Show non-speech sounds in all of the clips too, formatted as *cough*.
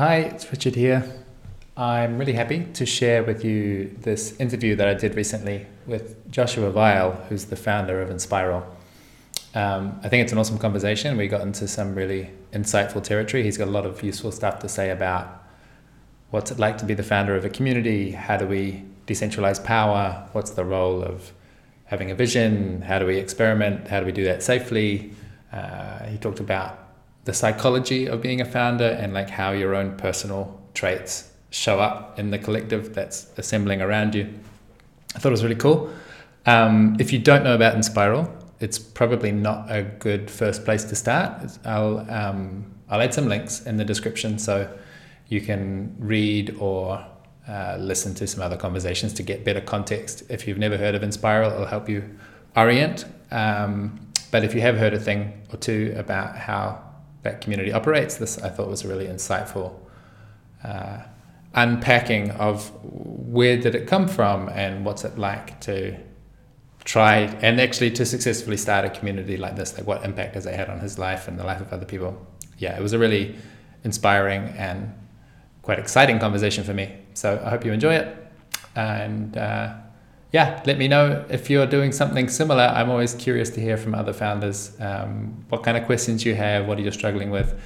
Hi, it's Richard here. I'm really happy to share with you this interview that I did recently with Joshua Vial, who's the founder of Enspiral. Um, I think it's an awesome conversation. We got into some really insightful territory. He's got a lot of useful stuff to say about what's it like to be the founder of a community, how do we decentralize power, what's the role of having a vision, how do we experiment, how do we do that safely. Uh, he talked about the psychology of being a founder and like how your own personal traits show up in the collective that's assembling around you. I thought it was really cool. Um, if you don't know about Enspiral, it's probably not a good first place to start. I'll um, I'll add some links in the description so you can read or uh, listen to some other conversations to get better context. If you've never heard of Enspiral, it'll help you orient. Um, but if you have heard a thing or two about how that community operates, this I thought was a really insightful uh, unpacking of where did it come from and what's it like to try and actually to successfully start a community like this like what impact has it had on his life and the life of other people. Yeah it was a really inspiring and quite exciting conversation for me. So i hope you enjoy it and uh, yeah let me know if you're doing something similar i'm always curious to hear from other founders um, what kind of questions you have what are you struggling with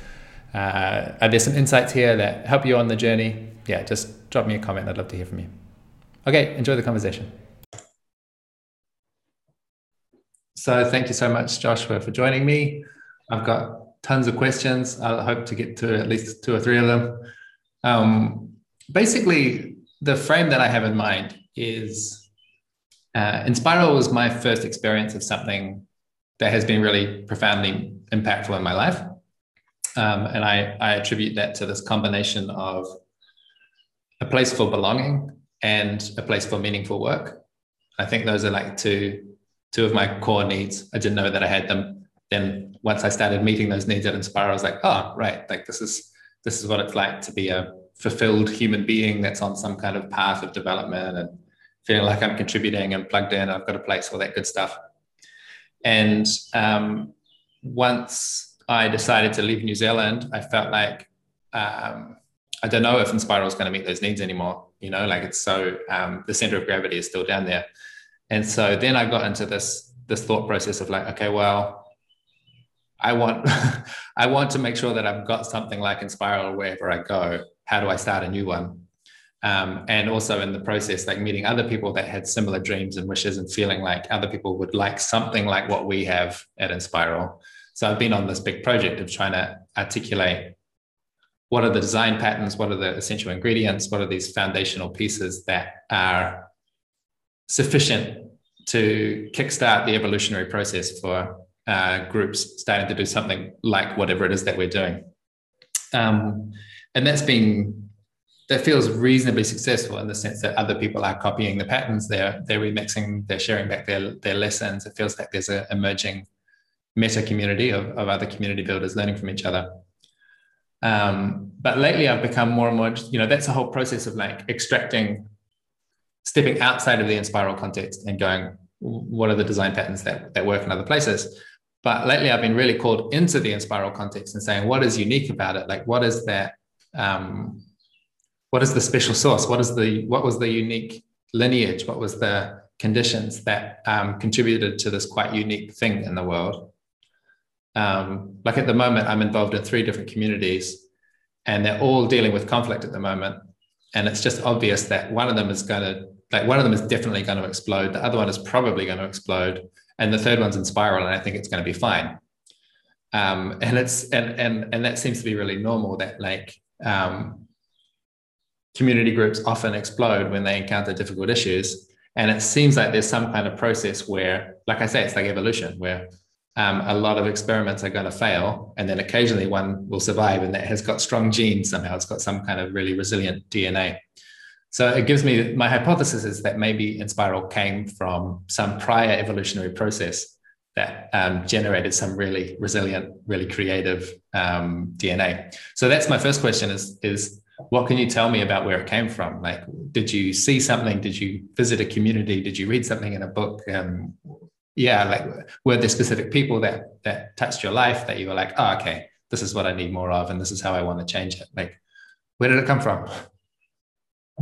uh, are there some insights here that help you on the journey yeah just drop me a comment i'd love to hear from you okay enjoy the conversation So thank you so much, Joshua, for joining me. I've got tons of questions. I hope to get to at least two or three of them. Um, basically, the frame that I have in mind is uh, Enspiral was my first experience of something that has been really profoundly impactful in my life. Um, and I, I attribute that to this combination of a place for belonging and a place for meaningful work. I think those are like two two of my core needs. I didn't know that I had them. Then once I started meeting those needs at Enspire, I was like, oh, right, like this is this is what it's like to be a fulfilled human being that's on some kind of path of development and feeling like I'm contributing and plugged in. I've got a place, all that good stuff. And um, once I decided to leave New Zealand, I felt like um, I don't know if Enspiral is going to meet those needs anymore. You know, like it's so um, the center of gravity is still down there. And so then I got into this this thought process of like, okay, well, I want *laughs* I want to make sure that I've got something like Enspiral wherever I go. How do I start a new one? Um, and also in the process, like meeting other people that had similar dreams and wishes and feeling like other people would like something like what we have at Enspiral So I've been on this big project of trying to articulate what are the design patterns, what are the essential ingredients, what are these foundational pieces that are sufficient to kickstart the evolutionary process for uh, groups starting to do something like whatever it is that we're doing. Um, and that's been that feels reasonably successful in the sense that other people are copying the patterns, they're they're remixing, they're sharing back their their lessons. It feels like there's an emerging meta community of, of other community builders learning from each other. Um, but lately, I've become more and more, you know, that's a whole process of like extracting stepping outside of the Enspiral context and going, what are the design patterns that, that work in other places? But lately, I've been really called into the Enspiral context and saying, what is unique about it? Like, what is that? Um, what is the special source? What is the what was the unique lineage? What was the conditions that um, contributed to this quite unique thing in the world? Um, like at the moment, I'm involved in three different communities, and they're all dealing with conflict at the moment. And it's just obvious that one of them is going to like one of them is definitely going to explode the other one is probably going to explode and the third one's Enspiral. and i think it's going to be fine um, and it's and and and that seems to be really normal that like um, community groups often explode when they encounter difficult issues. And it seems like there's some kind of process where like i say it's like evolution where um, a lot of experiments are going to fail and then occasionally one will survive and that has got strong genes somehow. It's got some kind of really resilient dna so it gives me my hypothesis is that maybe Enspiral came from some prior evolutionary process that um, generated some really resilient, really creative um, DNA. So that's my first question: is is what can you tell me about where it came from? Like, did you see something? Did you visit a community? Did you read something in a book? Um, yeah, like were there specific people that that touched your life that you were like, oh, okay, this is what I need more of, and this is how I want to change it. Like, Where did it come from?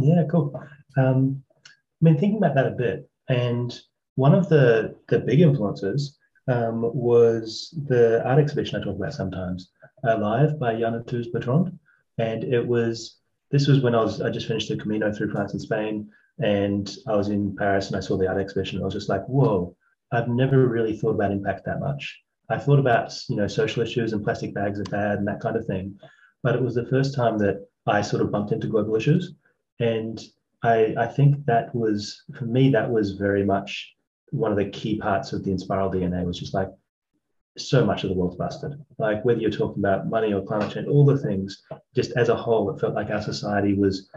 Yeah, cool. Um, I've been thinking about that a bit, and one of the the big influences um, was the art exhibition I talk about sometimes, Alive by Yann Arthus-Bertrand, and it was this was when I was I just finished the Camino through France and Spain, and I was in Paris and I saw the art exhibition. I was just like, whoa! I've never really thought about impact that much. I thought about you know social issues and plastic bags are bad and that kind of thing, but it was the first time that I sort of bumped into global issues, and I I think that was for me that was very much one of the key parts of the Enspiral DNA was just like so much of the world's busted. Like whether you're talking about money or climate change, all the things, just as a whole, it felt like our society was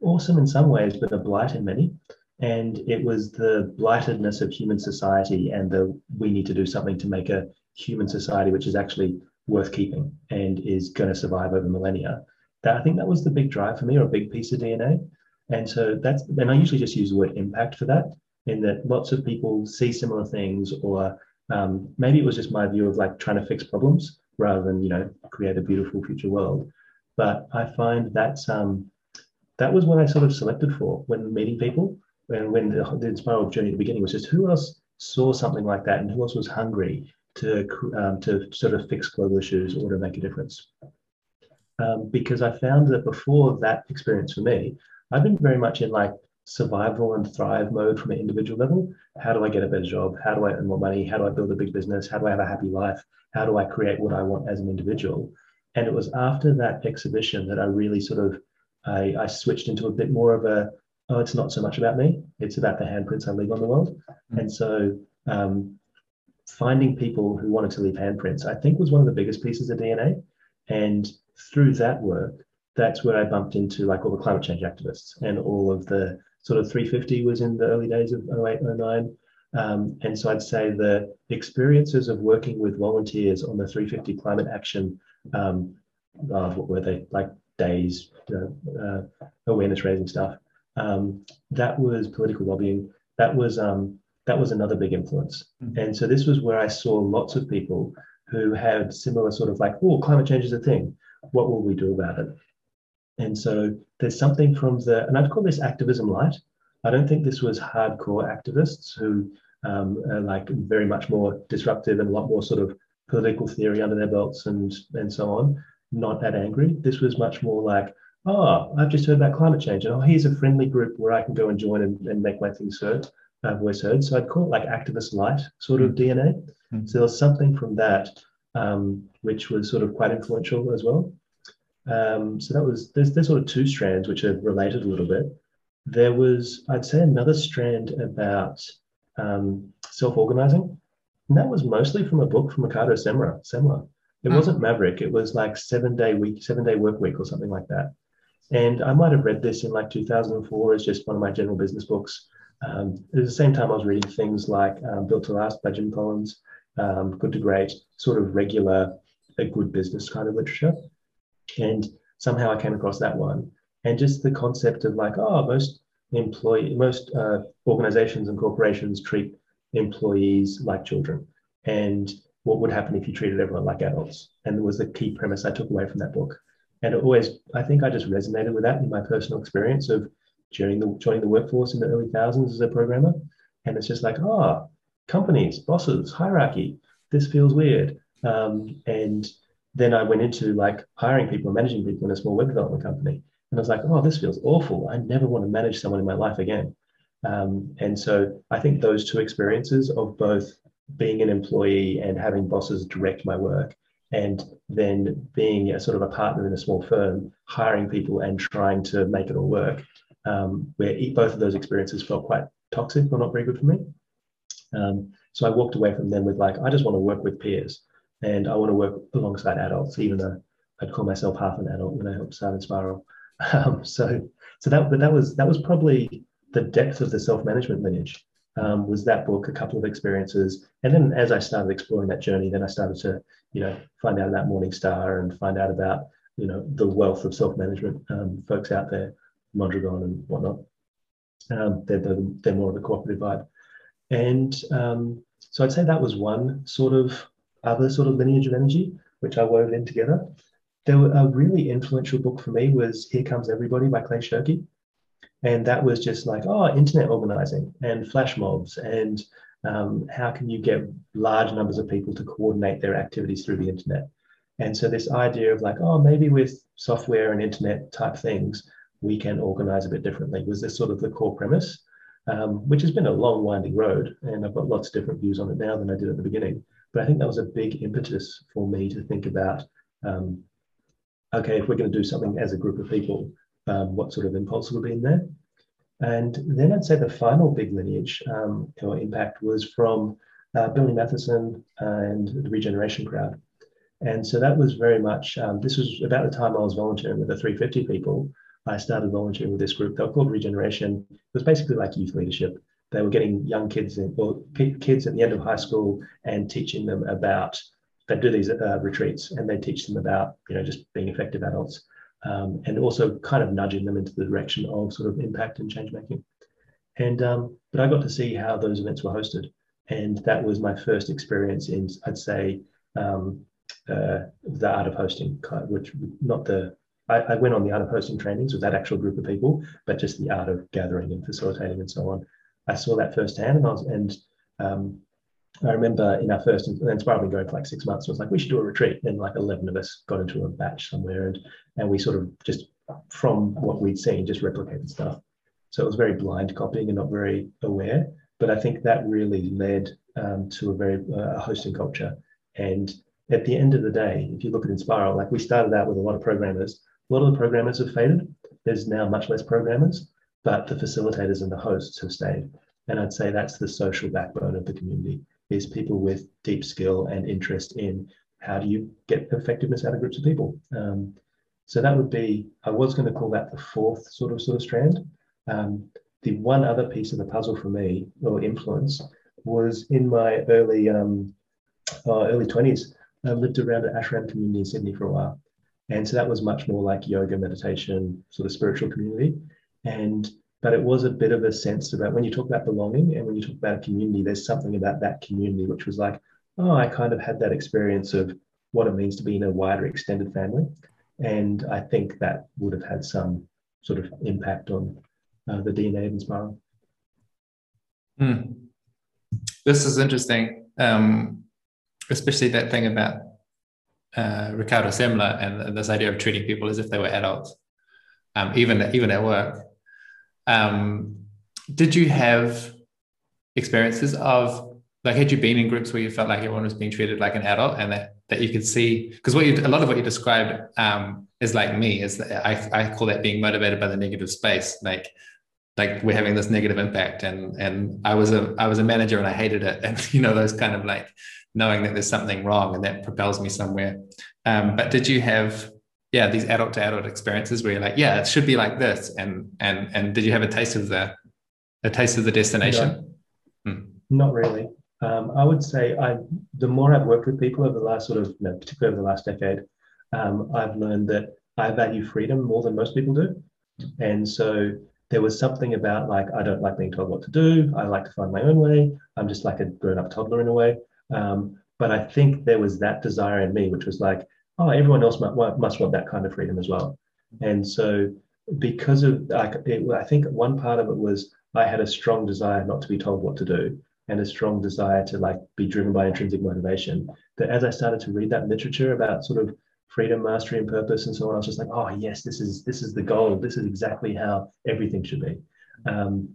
awesome in some ways, but a blight in many. And it was the blightedness of human society and the we need to do something to make a human society which is actually worth keeping and is going to survive over millennia. That I think that was the big drive for me, or a big piece of DNA. And so that's and I usually just use the word impact for that, in that lots of people see similar things or um, maybe it was just my view of like trying to fix problems rather than you know create a beautiful future world. But I find that's um, that was what I sort of selected for when meeting people and when the, the Enspiral journey at the beginning was just who else saw something like that and who else was hungry to um, to sort of fix global issues or to make a difference. Um, because I found that before that experience for me, I've been very much in like survival and thrive mode from an individual level. How do I get a better job? How do I earn more money? How do I build a big business? How do I have a happy life? How do I create what I want as an individual? And it was after that exhibition that I really sort of I, I switched into a bit more of a oh, it's not so much about me. It's about the handprints I leave on the world. Mm-hmm. And so um, finding people who wanted to leave handprints, I think was one of the biggest pieces of DNA. And through that work, that's where I bumped into like all the climate change activists and all of the sort of 350 was in the early days of 08, 09. Um, and so I'd say the experiences of working with volunteers on the 350 climate action, um, uh, what were they, like days, you know, uh, awareness raising stuff, um, that was political lobbying. That was um, that was another big influence. Mm-hmm. And so this was where I saw lots of people who had similar sort of like, oh, climate change is a thing. What will we do about it? And so there's something from the, and I'd call this activism light. I don't think this was hardcore activists who um, are like very much more disruptive and a lot more sort of political theory under their belts and and so on. Not that angry. This was much more like, oh, I've just heard about climate change, and oh, here's a friendly group where I can go and join and, and make my things heard, uh, voice heard. So I'd call it like activist light sort of. DNA. Mm-hmm. So there was something from that um, which was sort of quite influential as well. Um, so that was there's, there's sort of two strands which are related a little bit. There was, I'd say, another strand about um, self-organizing, and that was mostly from a book from Ricardo Semler. Semler. It mm. wasn't Maverick. It was like seven day week, seven day work week, or something like that. And I might have read this in like 2004 as just one of my general business books. Um, at the same time, I was reading things like um, Built to Last by Jim Collins, um, Good to Great, sort of regular, a good business kind of literature. And somehow I came across that one. And just the concept of like, oh, most employee, most uh, organizations and corporations treat employees like children. And what would happen if you treated everyone like adults? And was the key premise I took away from that book. And it always, I think I just resonated with that in my personal experience of joining the, joining the workforce in the early thousands as a programmer. And it's just like, oh, companies, bosses, hierarchy, this feels weird. Um, and then I went into like hiring people and managing people in a small web development company. And I was like, oh, this feels awful. I never want to manage someone in my life again. Um, and so I think those two experiences of both being an employee and having bosses direct my work, and then being a sort of a partner in a small firm, hiring people and trying to make it all work, um, where both of those experiences felt quite toxic or not very good for me. Um, so I walked away from them with like, I just want to work with peers and I want to work alongside adults, even though I'd call myself half an adult when I helped start Enspiral. *laughs* Um, so, so that, but that was that was probably the depth of the self-management lineage. Um, was that book, a couple of experiences, and then as I started exploring that journey, then I started to, you know, find out about Morningstar and find out about, you know, the wealth of self-management um, folks out there, Mondragon and whatnot. Um, they're, they're, they're more of a cooperative vibe, and um, so I'd say that was one sort of other sort of lineage of energy, which I wove in together. there were, a really influential book for me was Here Comes Everybody by Clay Shirky. And that was just like, oh, internet organizing and flash mobs and um, how can you get large numbers of people to coordinate their activities through the internet. And so this idea of like, oh, maybe with software and internet type things, we can organize a bit differently was this sort of the core premise, um, which has been a long winding road. And I've got lots of different views on it now than I did at the beginning. But I think that was a big impetus for me to think about, um, okay, if we're going to do something as a group of people, um, what sort of impulse will be in there? And then I'd say the final big lineage um, or impact was from uh, Billy Matheson and the Regeneration crowd. And so that was very much, um, this was about the time I was volunteering with the 350 people. I started volunteering with this group. They were called Regeneration. It was basically like youth leadership. They were getting young kids in, or kids at the end of high school and teaching them about, they do these uh, retreats and they teach them about, you know, just being effective adults um, and also kind of nudging them into the direction of sort of impact and change making. And, um, but I got to see how those events were hosted. And that was my first experience in, I'd say, um, uh, the art of hosting, which not the I, I, went on the art of hosting trainings with that actual group of people, but just the art of gathering and facilitating and so on. I saw that firsthand, and I was and um, I remember in our first Inspire been going for like six months. I was like we should do a retreat, and like eleven of us got into a batch somewhere, and and we sort of just from what we'd seen just replicated stuff. So it was very blind copying and not very aware. But I think that really led um, to a very uh, hosting culture. And at the end of the day, if you look at Enspiral, like we started out with a lot of programmers. A lot of the programmers have faded. There's now much less programmers, but the facilitators and the hosts have stayed. And I'd say that's the social backbone of the community is people with deep skill and interest in how do you get effectiveness out of groups of people. Um, so that would be, I was going to call that the fourth sort of sort of strand. Um, the one other piece of the puzzle for me, or influence, was in my early um, uh, early 20s. I lived around an ashram community in Sydney for a while. And so that was much more like yoga, meditation, sort of spiritual community. And but it was a bit of a sense about when you talk about belonging and when you talk about a community, there's something about that community which was like, oh, I kind of had that experience of what it means to be in a wider extended family. And I think that would have had some sort of impact on uh, the DNA of Enspiral. Hmm. This is interesting, um, especially that thing about uh, Ricardo Semler and this idea of treating people as if they were adults, um, even even at work. Um, did you have experiences of like had you been in groups where you felt like everyone was being treated like an adult and that that you could see because what you a lot of what you described um, is like me is that I, I call that being motivated by the negative space. Like like we're having this negative impact and and I was a I was a manager and I hated it. *laughs* And you know those kind of like knowing that there's something wrong and that propels me somewhere. Um, but did you have yeah these adult to adult experiences where you're like yeah it should be like this. And and and did you have a taste of the a taste of the destination? No, hmm. not really. Um, i would say i the more i've worked with people over the last sort of particularly over the last decade um, i've learned that i value freedom more than most people do. And so there was something about like i don't like being told what to do. I like to find my own way. I'm just like a grown-up toddler in a way. Um, but i think there was that desire in me which was like oh, everyone else must, must want that kind of freedom as well. And so, because of, I, it, I think one part of it was I had a strong desire not to be told what to do and a strong desire to like be driven by intrinsic motivation. That as I started to read that literature about sort of freedom, mastery, and purpose, and so on, I was just like, oh yes, this is this is the goal. This is exactly how everything should be. Um,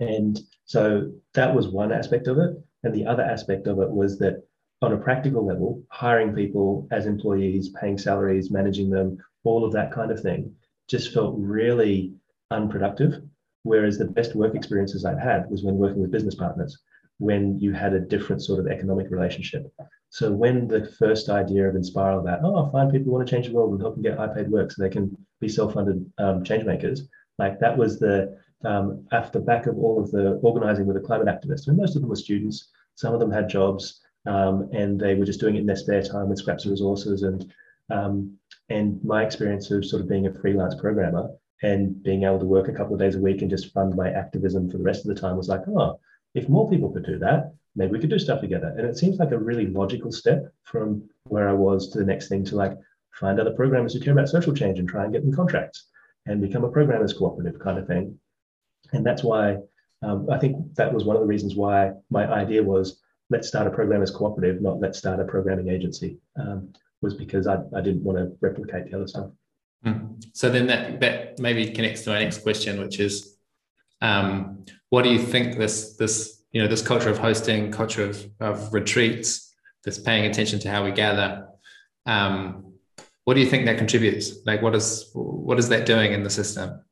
and so that was one aspect of it, and the other aspect of it was that on a practical level, hiring people as employees, paying salaries, managing them, all of that kind of thing, just felt really unproductive. Whereas the best work experiences I've had was when working with business partners, when you had a different sort of economic relationship. So when the first idea of Enspiral about, oh, find people who want to change the world and help them get high paid work so they can be self-funded um, change makers, like that was the um, after back of all of the organizing with the climate activists. And most of them were students. Some of them had jobs um, and they were just doing it in their spare time with scraps of resources. And um, and my experience of sort of being a freelance programmer and being able to work a couple of days a week and just fund my activism for the rest of the time was like, oh, if more people could do that, maybe we could do stuff together. And it seems like a really logical step from where I was to the next thing to like find other programmers who care about social change and try and get them contracts and become a programmers cooperative kind of thing. And that's why um, I think that was one of the reasons why my idea was let's start a programmers cooperative, not let's start a programming agency, um, was because I, I didn't want to replicate the other stuff. Mm. So then that, that maybe connects to my next question, which is um, what do you think this, this, you know, this culture of hosting, culture of, of retreats, this paying attention to how we gather, um, what do you think that contributes? Like, what is what is that doing in the system?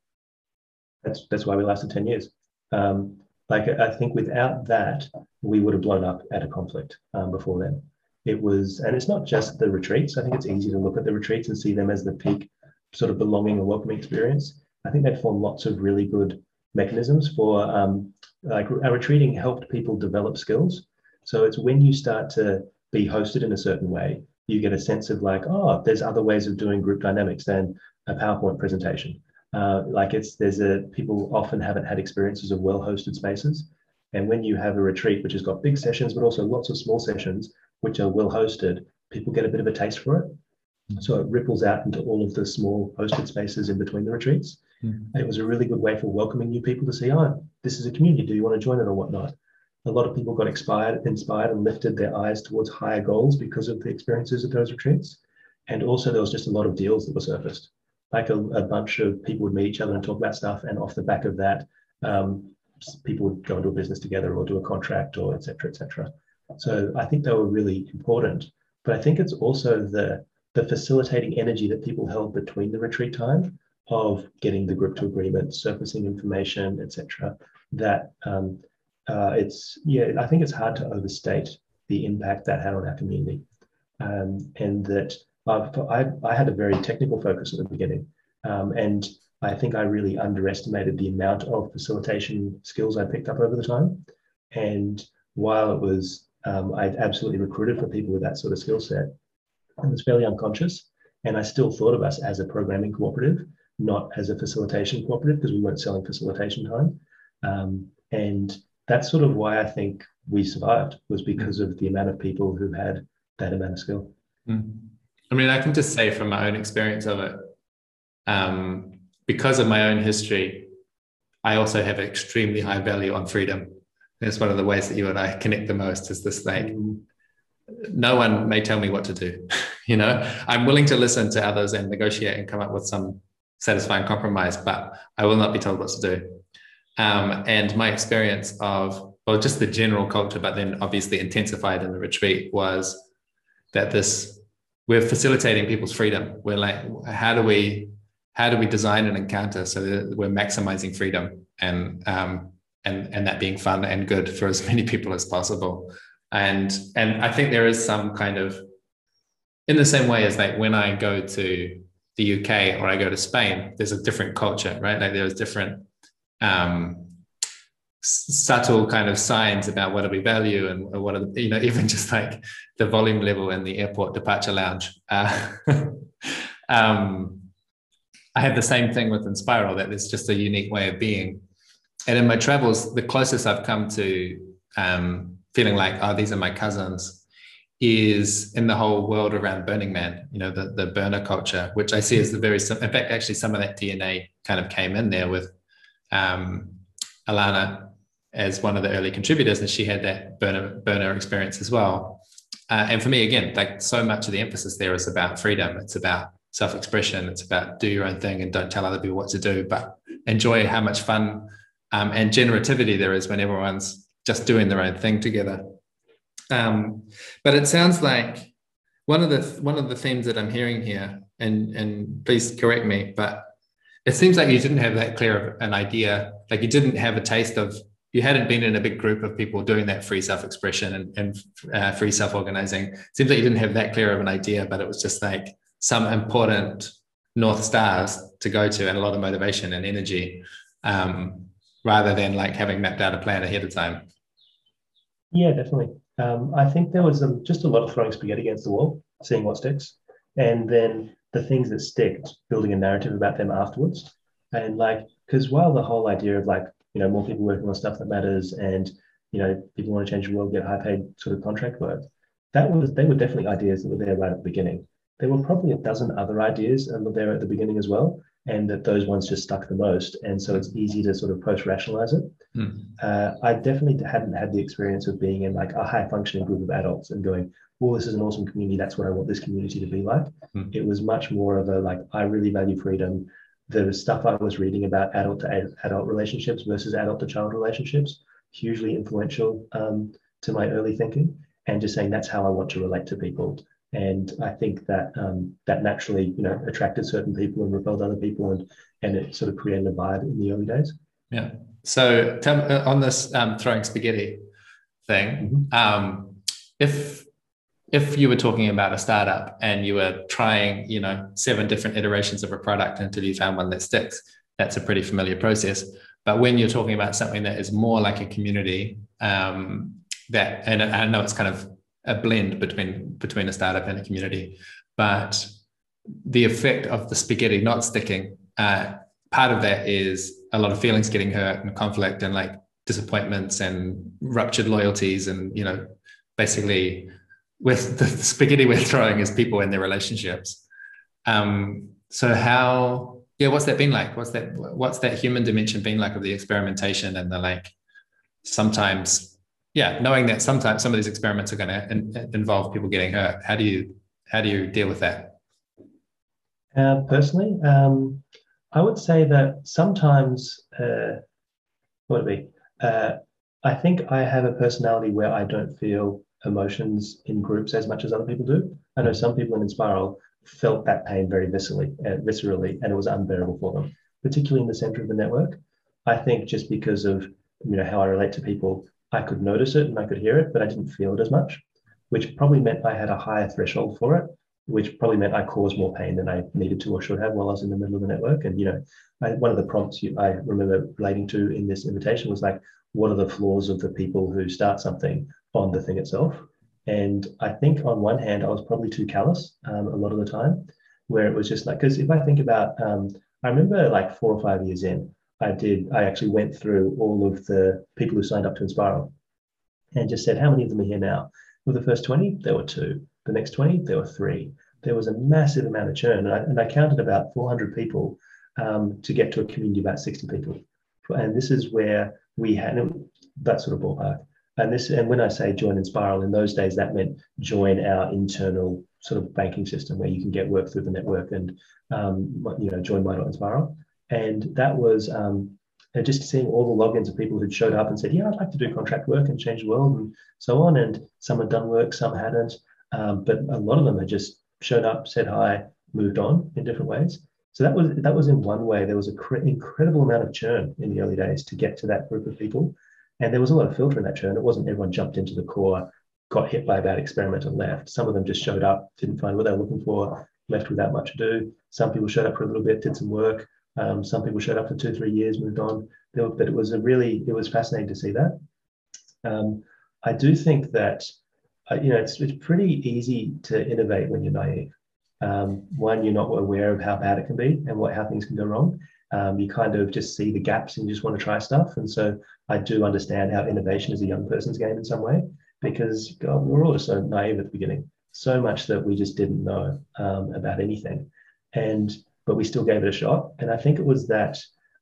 That's that's why we lasted ten years. Um, like I think without that, we would have blown up at a conflict um, before then. It was, and it's not just the retreats. I think it's easy to look at the retreats and see them as the peak sort of belonging and welcoming experience. I think they form lots of really good mechanisms for um, like our retreating helped people develop skills. So it's when you start to be hosted in a certain way, you get a sense of like, oh, there's other ways of doing group dynamics than a PowerPoint presentation. Uh, like it's there's a people often haven't had experiences of well-hosted spaces, and when you have a retreat which has got big sessions but also lots of small sessions which are well hosted, people get a bit of a taste for it. Mm-hmm. So it ripples out into all of the small hosted spaces in between the retreats. Mm-hmm. it was a really good way for welcoming new people to see, oh, this is a community. Do you want to join it or whatnot? A lot of people got inspired, inspired and lifted their eyes towards higher goals because of the experiences at those retreats. And also there was just a lot of deals that were surfaced like a, a, bunch of people would meet each other and talk about stuff. And off the back of that, um, people would go into a business together or do a contract or et cetera, et cetera. So I think they were really important. But I think it's also the, the facilitating energy that people held between the retreat time of getting the group to agreement, surfacing information, etc. That um, uh, it's yeah, I think it's hard to overstate the impact that had on our community, um, and that I, I had a very technical focus at the beginning. Um, and I think I really underestimated the amount of facilitation skills I picked up over the time. And while it was, um, I absolutely recruited for people with that sort of skill set, I was fairly unconscious. And I still thought of us as a programming cooperative, not as a facilitation cooperative, because we weren't selling facilitation time. Um, and that's sort of why I think we survived, was because of the amount of people who had that amount of skill. Mm. I mean, I can just say from my own experience of it, um, because of my own history, I also have extremely high value on freedom. It's one of the ways that you and I connect the most is this like, no one may tell me what to do. *laughs* you know, I'm willing to listen to others and negotiate and come up with some satisfying compromise, but I will not be told what to do. Um, and my experience of, well, just the general culture, but then obviously intensified in the retreat was that this we're facilitating people's freedom. We're like, how do we how do we design an encounter so that we're maximizing freedom and um, and and that being fun and good for as many people as possible. And and I think there is some kind of in the same way as like when I go to the UK or I go to Spain, there's a different culture, right? Like there's different um, subtle kind of signs about what do we value and what are the, you know *laughs* even just like the volume level in the airport departure lounge uh, *laughs* um, i have the same thing with Enspiral that there's just a unique way of being and in my travels the closest i've come to um, feeling like oh these are my cousins is in the whole world around burning man you know the, the burner culture which i see as the very in fact actually some of that dna kind of came in there with um, Alana as one of the early contributors, and she had that burner burner experience as well. Uh, and for me, again, like so much of the emphasis there is about freedom. It's about self-expression. It's about do your own thing and don't tell other people what to do, but enjoy how much fun um, and generativity there is when everyone's just doing their own thing together. Um, but it sounds like one of the one of the themes that I'm hearing here, and and please correct me, but it seems like you didn't have that clear of an idea, like you didn't have a taste of you hadn't been in a big group of people doing that free self-expression and, and uh, free self-organizing seems like you didn't have that clear of an idea but it was just like some important north stars to go to and a lot of motivation and energy um, rather than like having mapped out a plan ahead of time yeah definitely um, i think there was a, just a lot of throwing spaghetti against the wall seeing what sticks and then the things that stick building a narrative about them afterwards and like because while the whole idea of like you know, more people working on stuff that matters and, you know, people want to change the world, get high paid sort of contract work. That was, they were definitely ideas that were there right at the beginning. There were probably a dozen other ideas there at the beginning as well, and that those ones just stuck the most. And so it's easy to sort of post rationalize it. Mm. Uh, I definitely hadn't had the experience of being in like a high functioning group of adults and going, well, this is an awesome community. That's what I want this community to be like. Mm. It was much more of a like, I really value freedom. The stuff I was reading about adult to adult relationships versus adult to child relationships, hugely influential um, to my early thinking. And just saying that's how I want to relate to people and I think that um, that naturally, you know, attracted certain people and repelled other people, and and it sort of created a vibe in the early days. Yeah. So tell, uh, on this um, throwing spaghetti thing, mm-hmm. um, if if you were talking about a startup and you were trying, you know, seven different iterations of a product until you found one that sticks, that's a pretty familiar process. But when you're talking about something that is more like a community, um, that and I know it's kind of a blend between between a startup and a community. But the effect of the spaghetti not sticking, uh, part of that is a lot of feelings getting hurt and conflict and like disappointments and ruptured loyalties and you know basically with *laughs* the spaghetti we're throwing is people in their relationships. Um, so how yeah what's that been like what's that what's that human dimension been like of the experimentation and the like sometimes yeah, knowing that sometimes some of these experiments are going to in, involve people getting hurt. How do you how do you deal with that? Uh, personally, um, I would say that sometimes uh, what would it be uh, I think I have a personality where I don't feel emotions in groups as much as other people do. I know some people in Enspiral felt that pain very viscerally, uh, viscerally, and it was unbearable for them, particularly in the center of the network. I think just because of you know how I relate to people, I could notice it and I could hear it, but I didn't feel it as much, which probably meant I had a higher threshold for it, which probably meant I caused more pain than I needed to or should have while I was in the middle of the network. And, you know, I, one of the prompts you, I remember relating to in this invitation was like, what are the flaws of the people who start something on the thing itself? And I think on one hand, I was probably too callous um, a lot of the time, where it was just like, because if I think about, um, I remember like four or five years in, I did, I actually went through all of the people who signed up to Enspiral and just said, how many of them are here now? With the first 20, there were two. The next 20, there were three. There was a massive amount of churn. And I, and I counted about 400 people um, to get to a community of about 60 people. And this is where we had that sort of ballpark. And this, and when I say join Enspiral, in those days that meant join our internal sort of banking system where you can get work through the network and um, you know join My.Enspiral. And that was um, just seeing all the logins of people who'd showed up and said, Yeah, I'd like to do contract work and change the world and so on. And some had done work, some hadn't. Um, but a lot of them had just showed up, said hi, moved on in different ways. So that was that was in one way. There was an cr- incredible amount of churn in the early days to get to that group of people, and there was a lot of filter in that churn. It wasn't everyone jumped into the core, got hit by a bad experiment and left. Some of them just showed up, didn't find what they were looking for, left without much to do. Some people showed up for a little bit, did some work, um, some people showed up for two, three years, moved on. But it was a really, it was fascinating to see that. Um, I do think that, uh, you know, it's, it's pretty easy to innovate when you're naive. Um, one, you're not aware of how bad it can be and what how things can go wrong. Um, you kind of just see the gaps and you just want to try stuff. And so I do understand how innovation is a young person's game in some way because God, we're all just so naive at the beginning, so much that we just didn't know um, about anything. And but we still gave it a shot. And I think it was that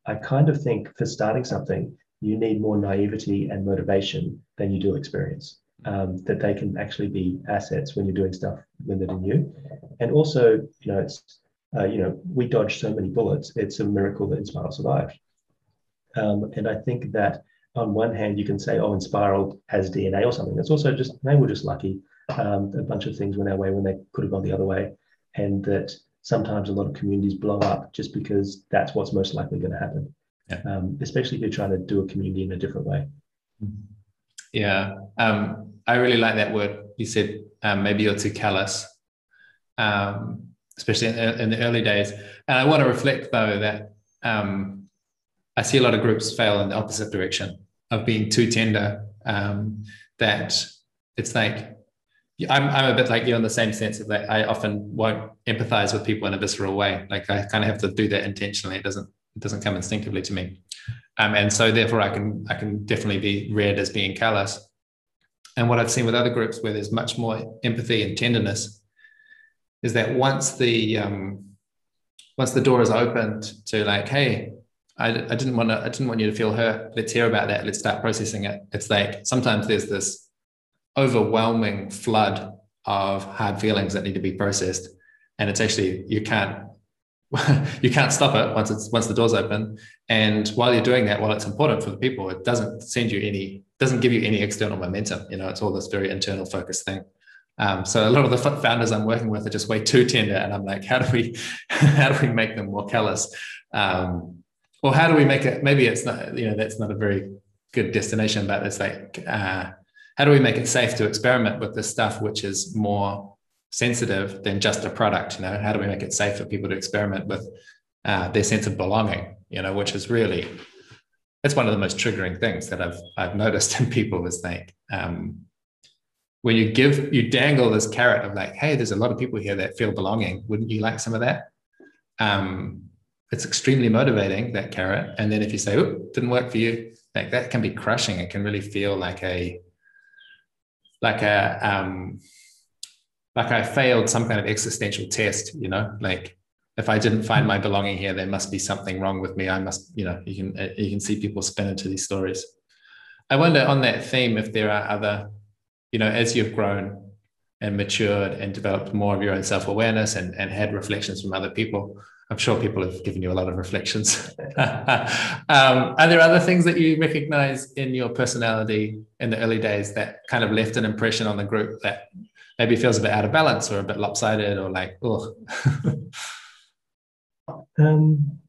I kind of think for starting something, you need more naivety and motivation than you do experience. Um, that they can actually be assets when you're doing stuff when they're new. And also, you know, it's uh, you know, we dodged so many bullets. It's a miracle that Enspiral survived. Um, and I think that on one hand, you can say, oh, Enspiral has DNA or something. It's also just they were just lucky. Um, a bunch of things went our way when they could have gone the other way, and that sometimes a lot of communities blow up just because that's what's most likely going to happen. Yeah. Um, especially if you're trying to do a community in a different way. Yeah, um, I really like that word. You said um, maybe you're too callous, um, especially in, in, the early days. And I want to reflect though that um, I see a lot of groups fail in the opposite direction of being too tender. Um, that it's like I'm, I'm a bit like you in the same sense that I often won't empathize with people in a visceral way. Like I kind of have to do that intentionally. It doesn't it doesn't come instinctively to me. Um, and so therefore I can I can definitely be read as being callous. And what I've seen with other groups where there's much more empathy and tenderness is that once the um, once the door is opened to like, hey, I, I didn't want to, I didn't want you to feel hurt. Let's hear about that. Let's start processing it. It's like sometimes there's this overwhelming flood of hard feelings that need to be processed, and it's actually you can't *laughs* you can't stop it once it's once the door's open. And while you're doing that, while it's important for the people, it doesn't send you any doesn't give you any external momentum. You know, it's all this very internal focused thing. Um, so a lot of the founders I'm working with are just way too tender, and I'm like, how do we *laughs* how do we make them more callous? Um, or how do we make it? Maybe it's not you know that's not a very good destination, but it's like uh, how do we make it safe to experiment with this stuff, which is more sensitive than just a product? You know, how do we make it safe for people to experiment with uh, their sense of belonging? You know, which is really it's one of the most triggering things that I've I've noticed in people is like um, when you give you dangle this carrot of like, hey, there's a lot of people here that feel belonging. Wouldn't you like some of that? Um, it's extremely motivating that carrot. And then if you say, "Oh, didn't work for you," like that can be crushing. It can really feel like a like a um, like I failed some kind of existential test, you know, like if I didn't find my belonging here, there must be something wrong with me. I must, you know, you can you can see people spin into these stories. I wonder on that theme if there are other, you know, as you've grown and matured and developed more of your own self-awareness and, and had reflections from other people. I'm sure people have given you a lot of reflections. *laughs* um, are there other things that you recognize in your personality in the early days that kind of left an impression on the group that maybe feels a bit out of balance or a bit lopsided or like, oh? *laughs* um,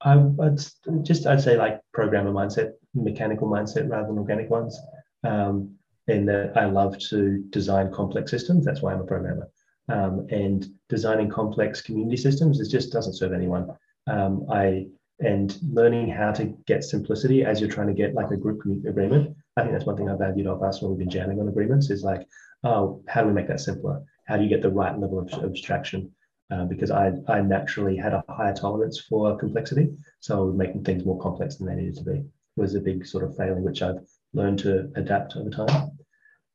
I, would just I'd say like programmer mindset, mechanical mindset rather than organic ones. Um, and that I love to design complex systems. That's why I'm a programmer. Um, and designing complex community systems it just doesn't serve anyone. Um, I and learning how to get simplicity as you're trying to get like a group agreement. I think that's one thing I've valued of us when we've been jamming on agreements is like, oh, how do we make that simpler? How do you get the right level of abstraction? Uh, because I, I naturally had a higher tolerance for complexity. So making things more complex than they needed to be was a big sort of failing, which I've learned to adapt over time.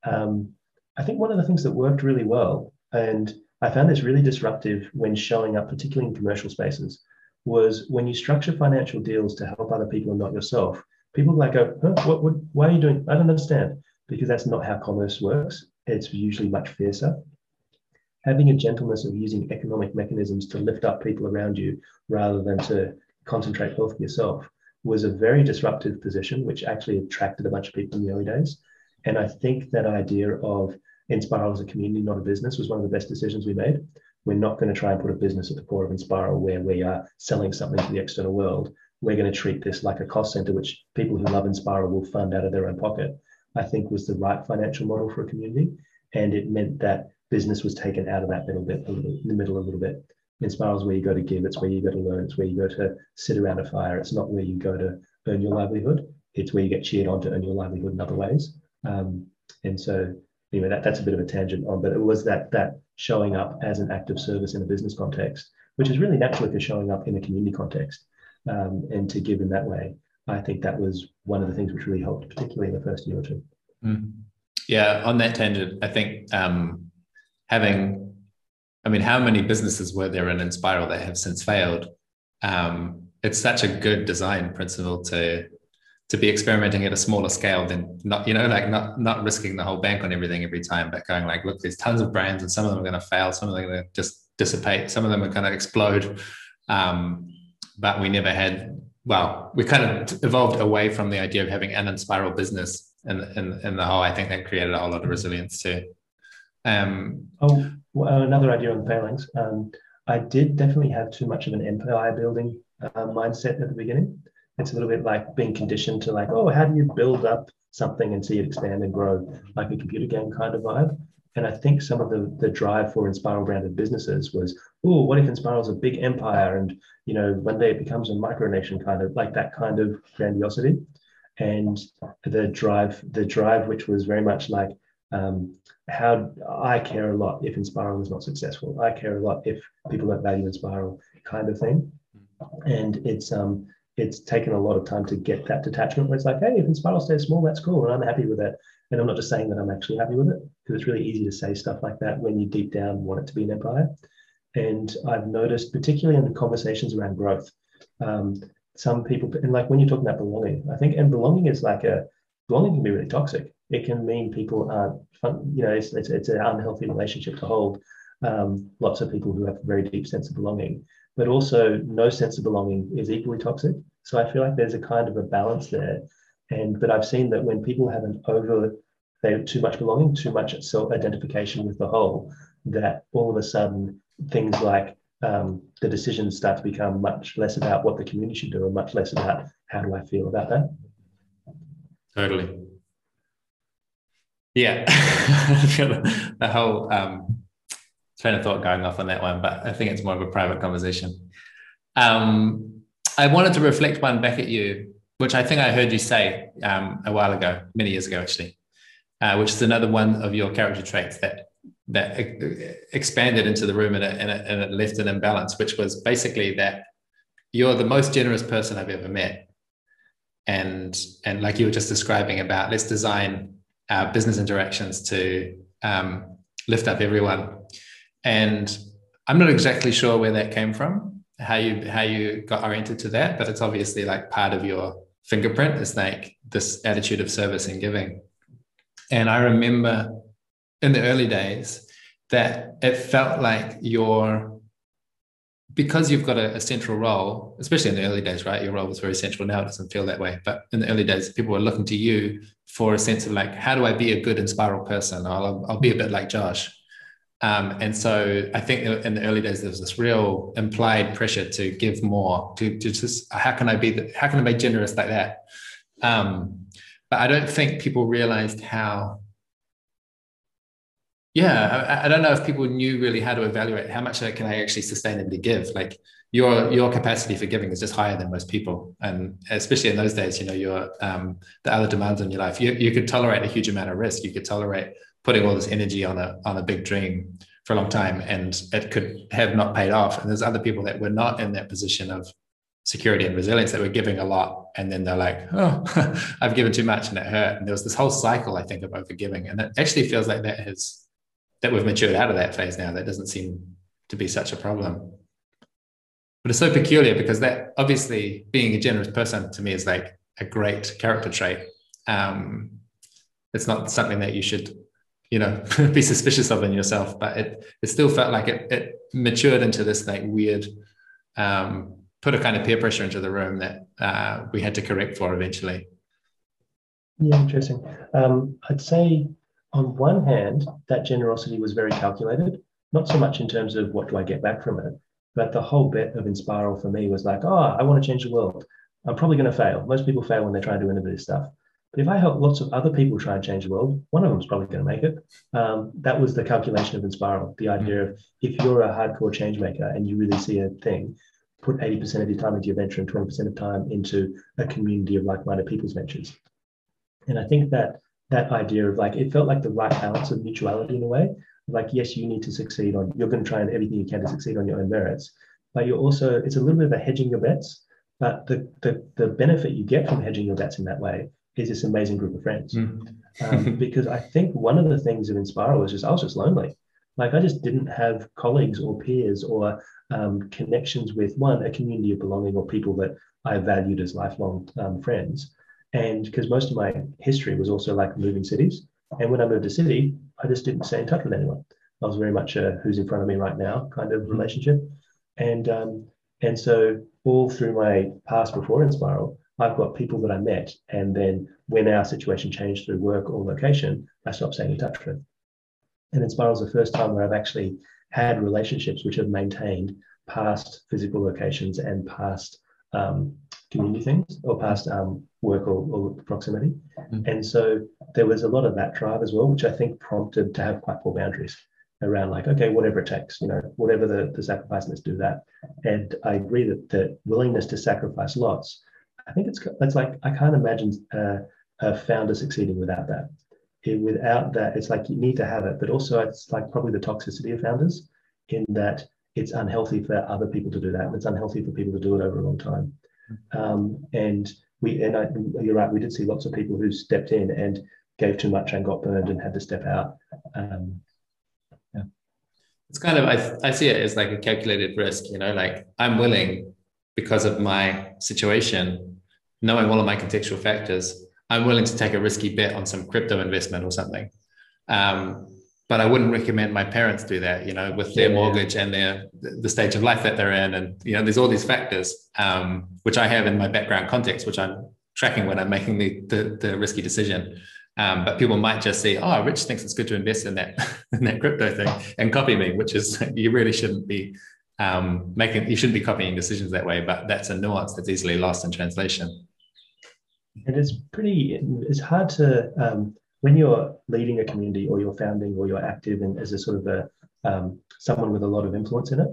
Um, I think one of the things that worked really well, and I found this really disruptive when showing up, particularly in commercial spaces, was when you structure financial deals to help other people and not yourself, people like go, huh, what, what, why are you doing? I don't understand. Because that's not how commerce works. It's usually much fiercer. Having a gentleness of using economic mechanisms to lift up people around you rather than to concentrate health yourself was a very disruptive position, which actually attracted a bunch of people in the early days. And I think that idea of Enspiral as a community, not a business, was one of the best decisions we made we're not going to try and put a business at the core of Enspiral where we are selling something to the external world. We're going to treat this like a cost center, which people who love Enspiral will fund out of their own pocket. I think was the right financial model for a community, and it meant that business was taken out of that middle bit, little, the middle a little bit. Enspiral is where you go to give. It's where you go to learn. It's where you go to sit around a fire. It's not where you go to earn your livelihood. It's where you get cheered on to earn your livelihood in other ways. Um, and so anyway, that, that's a bit of a tangent on, but it was that that showing up as an active service in a business context, which is really naturally for showing up in a community context um, and to give in that way. I think that was one of the things which really helped, particularly in the first year or two. Mm. Yeah, on that tangent, I think um, having, I mean, how many businesses were there in Enspiral that have since failed? Um, it's such a good design principle to to be experimenting at a smaller scale than not, you know, like not not risking the whole bank on everything every time, but going like, look, there's tons of brands and some of them are going to fail, some of them are going to just dissipate, some of them are going to explode. Um, but we never had, well, we kind of evolved away from the idea of having an Enspiral business and in, in, in, the whole. I think that created a whole lot of resilience too. Um, oh, well, another idea on failings. Um, I did definitely have too much of an empire building uh, mindset at the beginning it's a little bit like being conditioned to like, oh, how do you build up something and see it expand and grow, like a computer game kind of vibe. And I think some of the, the drive for Enspiral branded businesses was, oh, what if Enspiral is a big empire and you know one day it becomes a micronation kind of like that kind of grandiosity. And the drive, the drive, which was very much like um, how I care a lot if Enspiral is not successful. I care a lot if people don't value Enspiral kind of thing. And it's um, it's taken a lot of time to get that detachment where it's like, hey, if Enspiral stays small, that's cool. And I'm happy with that. And I'm not just saying that I'm actually happy with it, because it's really easy to say stuff like that when you deep down want it to be an empire. And I've noticed, particularly in the conversations around growth, um, some people, and like when you're talking about belonging, I think, and belonging is like a, belonging can be really toxic. It can mean people aren't, fun, you know, it's, it's, it's an unhealthy relationship to hold. Um, lots of people who have a very deep sense of belonging, but also no sense of belonging is equally toxic. So I feel like there's a kind of a balance there. And but I've seen that when people have an over, they have too much belonging, too much self-identification with the whole, that all of a sudden things like um, the decisions start to become much less about what the community should do and much less about how do I feel about that. Totally. Yeah, *laughs* the whole um, train of thought going off on that one, but I think it's more of a private conversation. Um, I wanted to reflect one back at you, which I think I heard you say um, a while ago, many years ago, actually, uh, which is another one of your character traits that that expanded into the room and it, and, it, and it left an imbalance, which was basically that you're the most generous person I've ever met. And, and like you were just describing about, let's design our business interactions to um, lift up everyone. And I'm not exactly sure where that came from, how you how you got oriented to that, but it's obviously like part of your fingerprint is like this attitude of service and giving. And I remember in the early days that it felt like your because you've got a, a, central role, especially in the early days, right? Your role was very central. Now it doesn't feel that way. But in the early days, people were looking to you for a sense of like, how do I be a good Enspiral person? I'll, I'll be a bit like Josh. Um, and so I think in the early days, there was this real implied pressure to give more, to, to just, how can I be, the, how can I be generous like that? Um, but I don't think people realized how yeah I, I, don't know if people knew really how to evaluate how much can i actually sustainably give. Like your your capacity for giving is just higher than most people. And especially in those days you know your um, the other demands on your life you, you could tolerate a huge amount of risk. You could tolerate putting all this energy on a on a big dream for a long time and it could have not paid off and there's other people that were not in that position of security and resilience that were giving a lot and then they're like oh *laughs* i've given too much and it hurt and there was this whole cycle i think of overgiving and it actually feels like that has that we've matured out of that phase now. That doesn't seem to be such a problem. But it's so peculiar because that obviously being a generous person to me is like a great character trait. Um, it's not something that you should, you know, *laughs* be suspicious of in yourself, but it it still felt like it, it matured into this like weird, um, put a kind of peer pressure into the room that uh, we had to correct for eventually. Yeah, interesting. Um, I'd say on one hand, that generosity was very calculated, not so much in terms of what do I get back from it, but the whole bit of Enspiral for me was like, oh, I want to change the world. I'm probably going to fail. Most people fail when they try to do innovative stuff. But if I help lots of other people try and change the world, one of them is probably going to make it. Um, that was the calculation of Enspiral. The idea of if you're a hardcore change maker and you really see a thing, put 80% of your time into your venture and 20% of time into a community of like-minded people's ventures. And I think that that idea of like it felt like the right balance of mutuality in a way. Like, yes, you need to succeed on you're going to try and everything you can to succeed on your own merits, but you're also it's a little bit of a hedging your bets. But the the, the benefit you get from hedging your bets in that way is this amazing group of friends. Mm. Um, *laughs* because I think one of the things of Enspiral was just I was just lonely. Like I just didn't have colleagues or peers or um, connections with one a community of belonging or people that I valued as lifelong um, friends. And because most of my history was also like moving cities. And when I moved to city, I just didn't stay in touch with anyone. I was very much a who's in front of me right now kind of relationship. And um, and so all through my past before Enspiral, I've got people that I met. And then when our situation changed through work or location, I stopped staying in touch with. And Enspiral is the first time where I've actually had relationships which have maintained past physical locations and past um, community things or past um, work or, or proximity. Mm-hmm. And so there was a lot of that drive as well, which I think prompted to have quite poor boundaries around like, okay, whatever it takes, you know, whatever the, the sacrifice, let's do that. And I agree that the willingness to sacrifice lots, I think it's, it's like, I can't imagine uh, a founder succeeding without that. It, without that, it's like you need to have it, but also it's like probably the toxicity of founders in that it's unhealthy for other people to do that. And it's unhealthy for people to do it over a long time. Um, and we and I, you're right, we did see lots of people who stepped in, and gave too much and got burned and had to step out. Um, yeah. It's kind of I, I see it as like a calculated risk, you know, like I'm willing because of my situation, knowing all of my contextual factors, I'm willing to take a risky bet on some crypto investment or something. Um, but I wouldn't recommend my parents do that, you know, with their yeah, mortgage yeah. and their the stage of life that they're in, and you know, there's all these factors um, which I have in my background context, which I'm tracking when I'm making the the, the risky decision. Um, but people might just say, "Oh, Rich thinks it's good to invest in that *laughs* in that crypto thing," and copy me, which is *laughs* you really shouldn't be um, making. You shouldn't be copying decisions that way. But that's a nuance that's easily lost in translation. And it's pretty. It's hard to um, when you're leading a community or you're founding or you're active and as a sort of a um, someone with a lot of influence in it,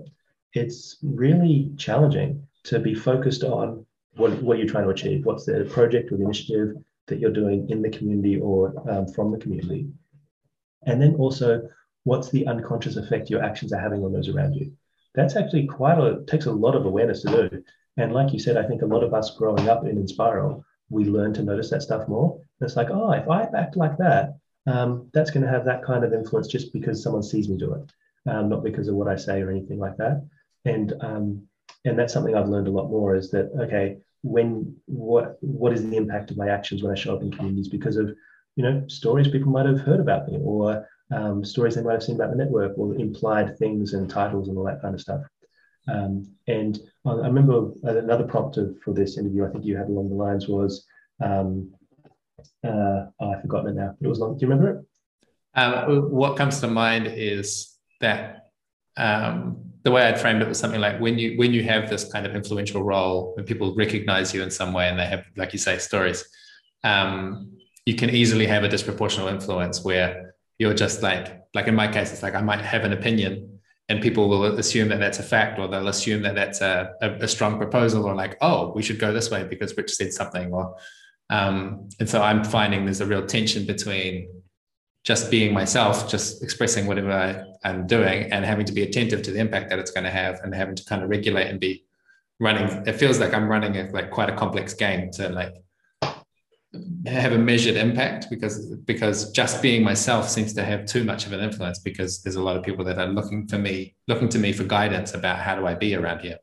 it's really challenging to be focused on what, what you're trying to achieve. What's the project or the initiative that you're doing in the community or um, from the community? And then also, what's the unconscious effect your actions are having on those around you? That's actually quite a takes a lot of awareness to do. And like you said, I think a lot of us growing up in Enspiral we learn to notice that stuff more. And it's like, oh, if I act like that, um, that's going to have that kind of influence just because someone sees me do it, um, not because of what I say or anything like that. And um, and that's something I've learned a lot more is that okay, when what what is the impact of my actions when I show up in communities because of you know stories people might have heard about me or um, stories they might have seen about the network or implied things and titles and all that kind of stuff. Um, and I remember another prompt for this interview, I think you had along the lines was, um, uh, oh, I've forgotten it now, it was long. Do you remember it? Um, what comes to mind is that um, the way I'd framed it was something like when you when you have this kind of influential role, when people recognize you in some way and they have, like you say, stories, um, you can easily have a disproportional influence where you're just like, like in my case, it's like I might have an opinion and people will assume that that's a fact or they'll assume that that's a, a, a, strong proposal or like oh we should go this way because rich said something or um, and so i'm finding there's a real tension between just being myself just expressing whatever I, i'm doing and having to be attentive to the impact that it's going to have and having to kind of regulate and be running. It feels like i'm running a, like quite a complex game to like have a measured impact because because just being myself seems to have too much of an influence because there's a lot of people that are looking for me looking to me for guidance about how do I be around here.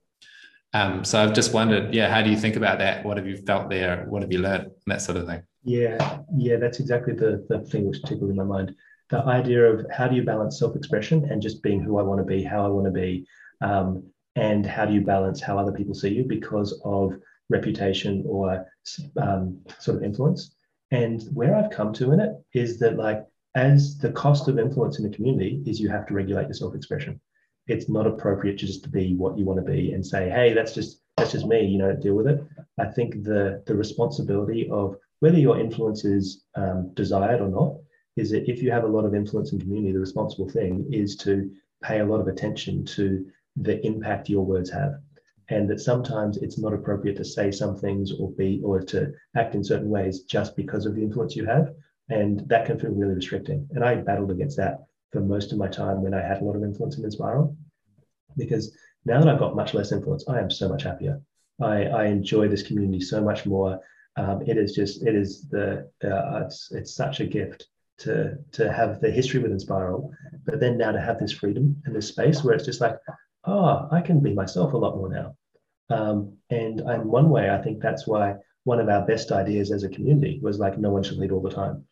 Um, so I've just wondered, yeah, how do you think about that? What have you felt there? What have you learned? That sort of thing. Yeah, yeah, that's exactly the the thing which tickled in my mind. The idea of how do you balance self-expression and just being who I want to be, how I want to be, um, and how do you balance how other people see you because of reputation or um, sort of influence. And where I've come to in it is that like as the cost of influence in the community is you have to regulate your self-expression. It's not appropriate just to be what you want to be and say, hey, that's just that's just me, you know, deal with it. I think the the responsibility of whether your influence is um, desired or not is that if you have a lot of influence in community, the responsible thing is to pay a lot of attention to the impact your words have and that sometimes it's not appropriate to say some things or be or to act in certain ways just because of the influence you have and that can feel really restricting. And i battled against that for most of my time when i had a lot of influence in Enspiral because now that i've got much less influence i am so much happier. I, I enjoy this community so much more. Um, it is just it is the uh, it's it's such a gift to to have the history with Enspiral but then now to have this freedom and this space where it's just like oh, I can be myself a lot more now. Um, and in one way, I think that's why one of our best ideas as a community was like, no one should lead all the time.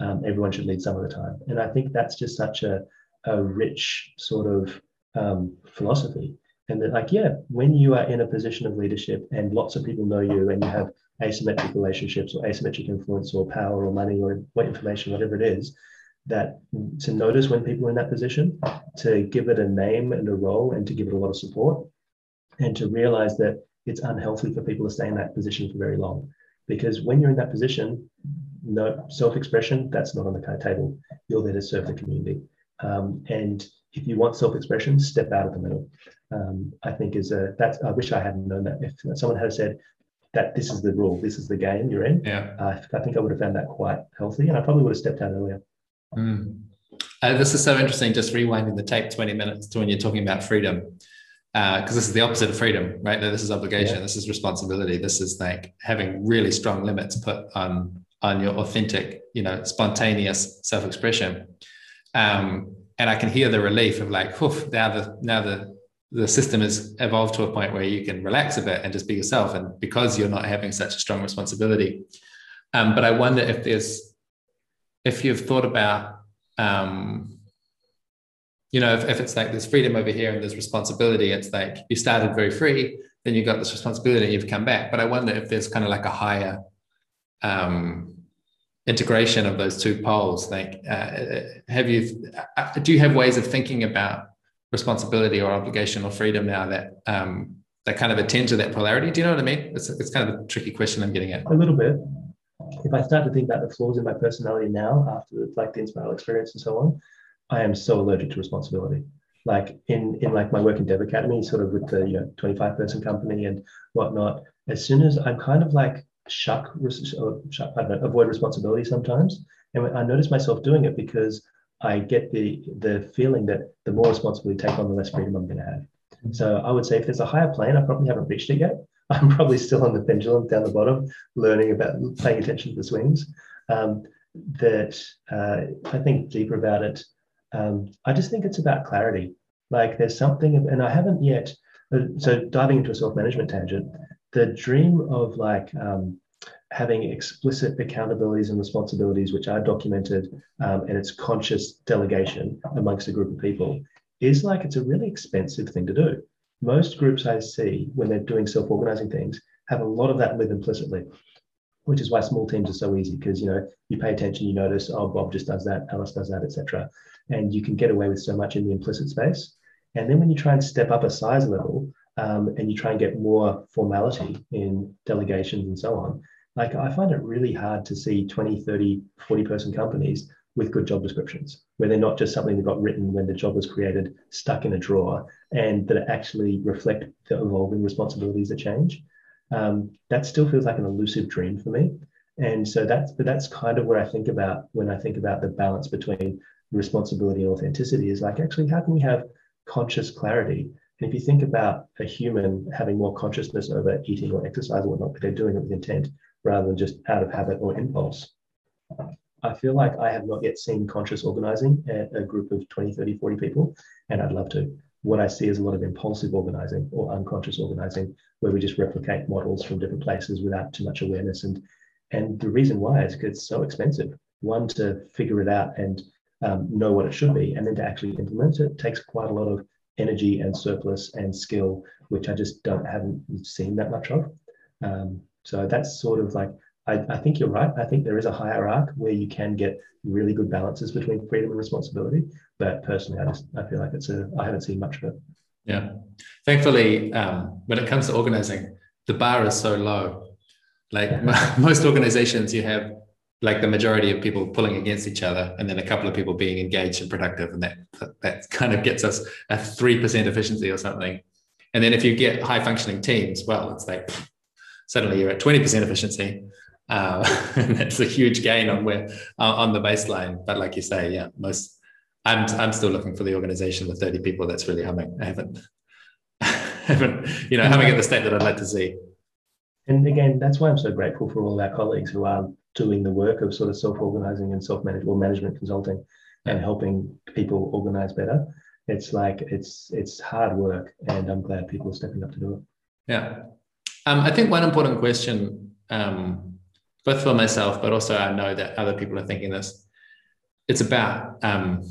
Um, everyone should lead some of the time. And I think that's just such a, a rich sort of um, philosophy. And that, like, yeah, when you are in a position of leadership and lots of people know you and you have asymmetric relationships or asymmetric influence or power or money or what information, whatever it is, that to notice when people are in that position, to give it a name and a role, and to give it a lot of support, and to realize that it's unhealthy for people to stay in that position for very long. Because when you're in that position, no self-expression, that's not on the card table. You're there to serve the community. Um, and if you want self-expression, step out of the middle. Um, I think is a that's I wish I hadn't known that. If someone had said that this is the rule, this is the game you're in, yeah. Uh, I think I would have found that quite healthy, and I probably would have stepped out earlier. Mm. Uh, this is so interesting. Just rewinding the tape 20 minutes to when you're talking about freedom, because uh, this is the opposite of freedom, right? This is obligation. Yeah. This is responsibility. This is like having really strong limits put on on your authentic, you know, spontaneous self-expression. Um, and I can hear the relief of like, now the now the the system has evolved to a point where you can relax a bit and just be yourself, and because you're not having such a strong responsibility. Um, but I wonder if there's if you've thought about um, you know if, if it's like there's freedom over here and there's responsibility it's like you started very free then you got this responsibility and you've come back. But i wonder if there's kind of like a higher um, integration of those two poles like uh, have you uh, do you have ways of thinking about responsibility or obligation or freedom now that um, that kind of attend to that polarity? Do you know what i mean? It's, it's kind of a tricky question i'm getting at. A little bit. If i start to think about the flaws in my personality now after like the Enspiral experience and so on i am so allergic to responsibility like in in like my work in dev academy sort of with the you know 25 person company and whatnot as soon as i'm kind of like shuck, shuck I don't know, avoid responsibility sometimes. And I notice myself doing it because I get the the feeling that the more responsibility you take on, the less freedom I'm going to have. Mm-hmm. So I would say if there's a higher plane, I probably haven't reached it yet. *laughs* I'm probably still on the pendulum down the bottom, learning about paying attention to the swings. Um, that uh, I think deeper about it. Um, I just think it's about clarity. Like there's something, and I haven't yet. Uh, so diving into a self-management tangent, the dream of like um, having explicit accountabilities and responsibilities which are documented um, and it's conscious delegation amongst a group of people is like it's a really expensive thing to do most groups i see when they're doing self-organizing things have a lot of that live implicitly which is why small teams are so easy because you know you pay attention you notice oh bob just does that alice does that etc and you can get away with so much in the implicit space and then when you try and step up a size level um, and you try and get more formality in delegations and so on, like I find it really hard to see 20, 30, 40 person companies with good job descriptions, where they're not just something that got written when the job was created, stuck in a drawer, and that actually reflect the evolving responsibilities that change. Um, that still feels like an elusive dream for me. And so that's but that's kind of where I think about when I think about the balance between responsibility and authenticity is like actually how can we have conscious clarity and if you think about a human having more consciousness over eating or exercise or whatnot, but they're doing it with intent rather than just out of habit or impulse. I feel like I have not yet seen conscious organizing at a group of 20, 30, 40 people, and I'd love to. What I see is a lot of impulsive organizing or unconscious organizing, where we just replicate models from different places without too much awareness. And and the reason why is because it's so expensive. One to figure it out and um, know what it should be, and then to actually implement it takes quite a lot of energy and surplus and skill, which I just don't haven't seen that much of. Um, so that's sort of like I, I, think you're right. I think there is a higher arc where you can get really good balances between freedom and responsibility. But personally, I just I feel like it's a I haven't seen much of it. Yeah, thankfully, um, when it comes to organizing, the bar is so low. Like *laughs* most organizations, you have like the majority of people pulling against each other and then a couple of people being engaged and productive and that that kind of gets us a 3% efficiency or something. And then if you get high functioning teams well it's like suddenly you're at 20% efficiency. Uh, *laughs* and that's a huge gain on where uh, on the baseline. But like you say yeah most i'm i'm still looking for the organization with 30 people. That's really humming. I haven't *laughs* haven't you know humming at the state that i'd like to see. And again that's why i'm so grateful for all our colleagues who are doing the work of sort of self-organizing and self-management or management consulting and helping people organize better. It's like it's it's hard work and i'm glad people are stepping up to do it. Yeah. Um, i think one important question um, both for myself but also i know that other people are thinking this. It's about um,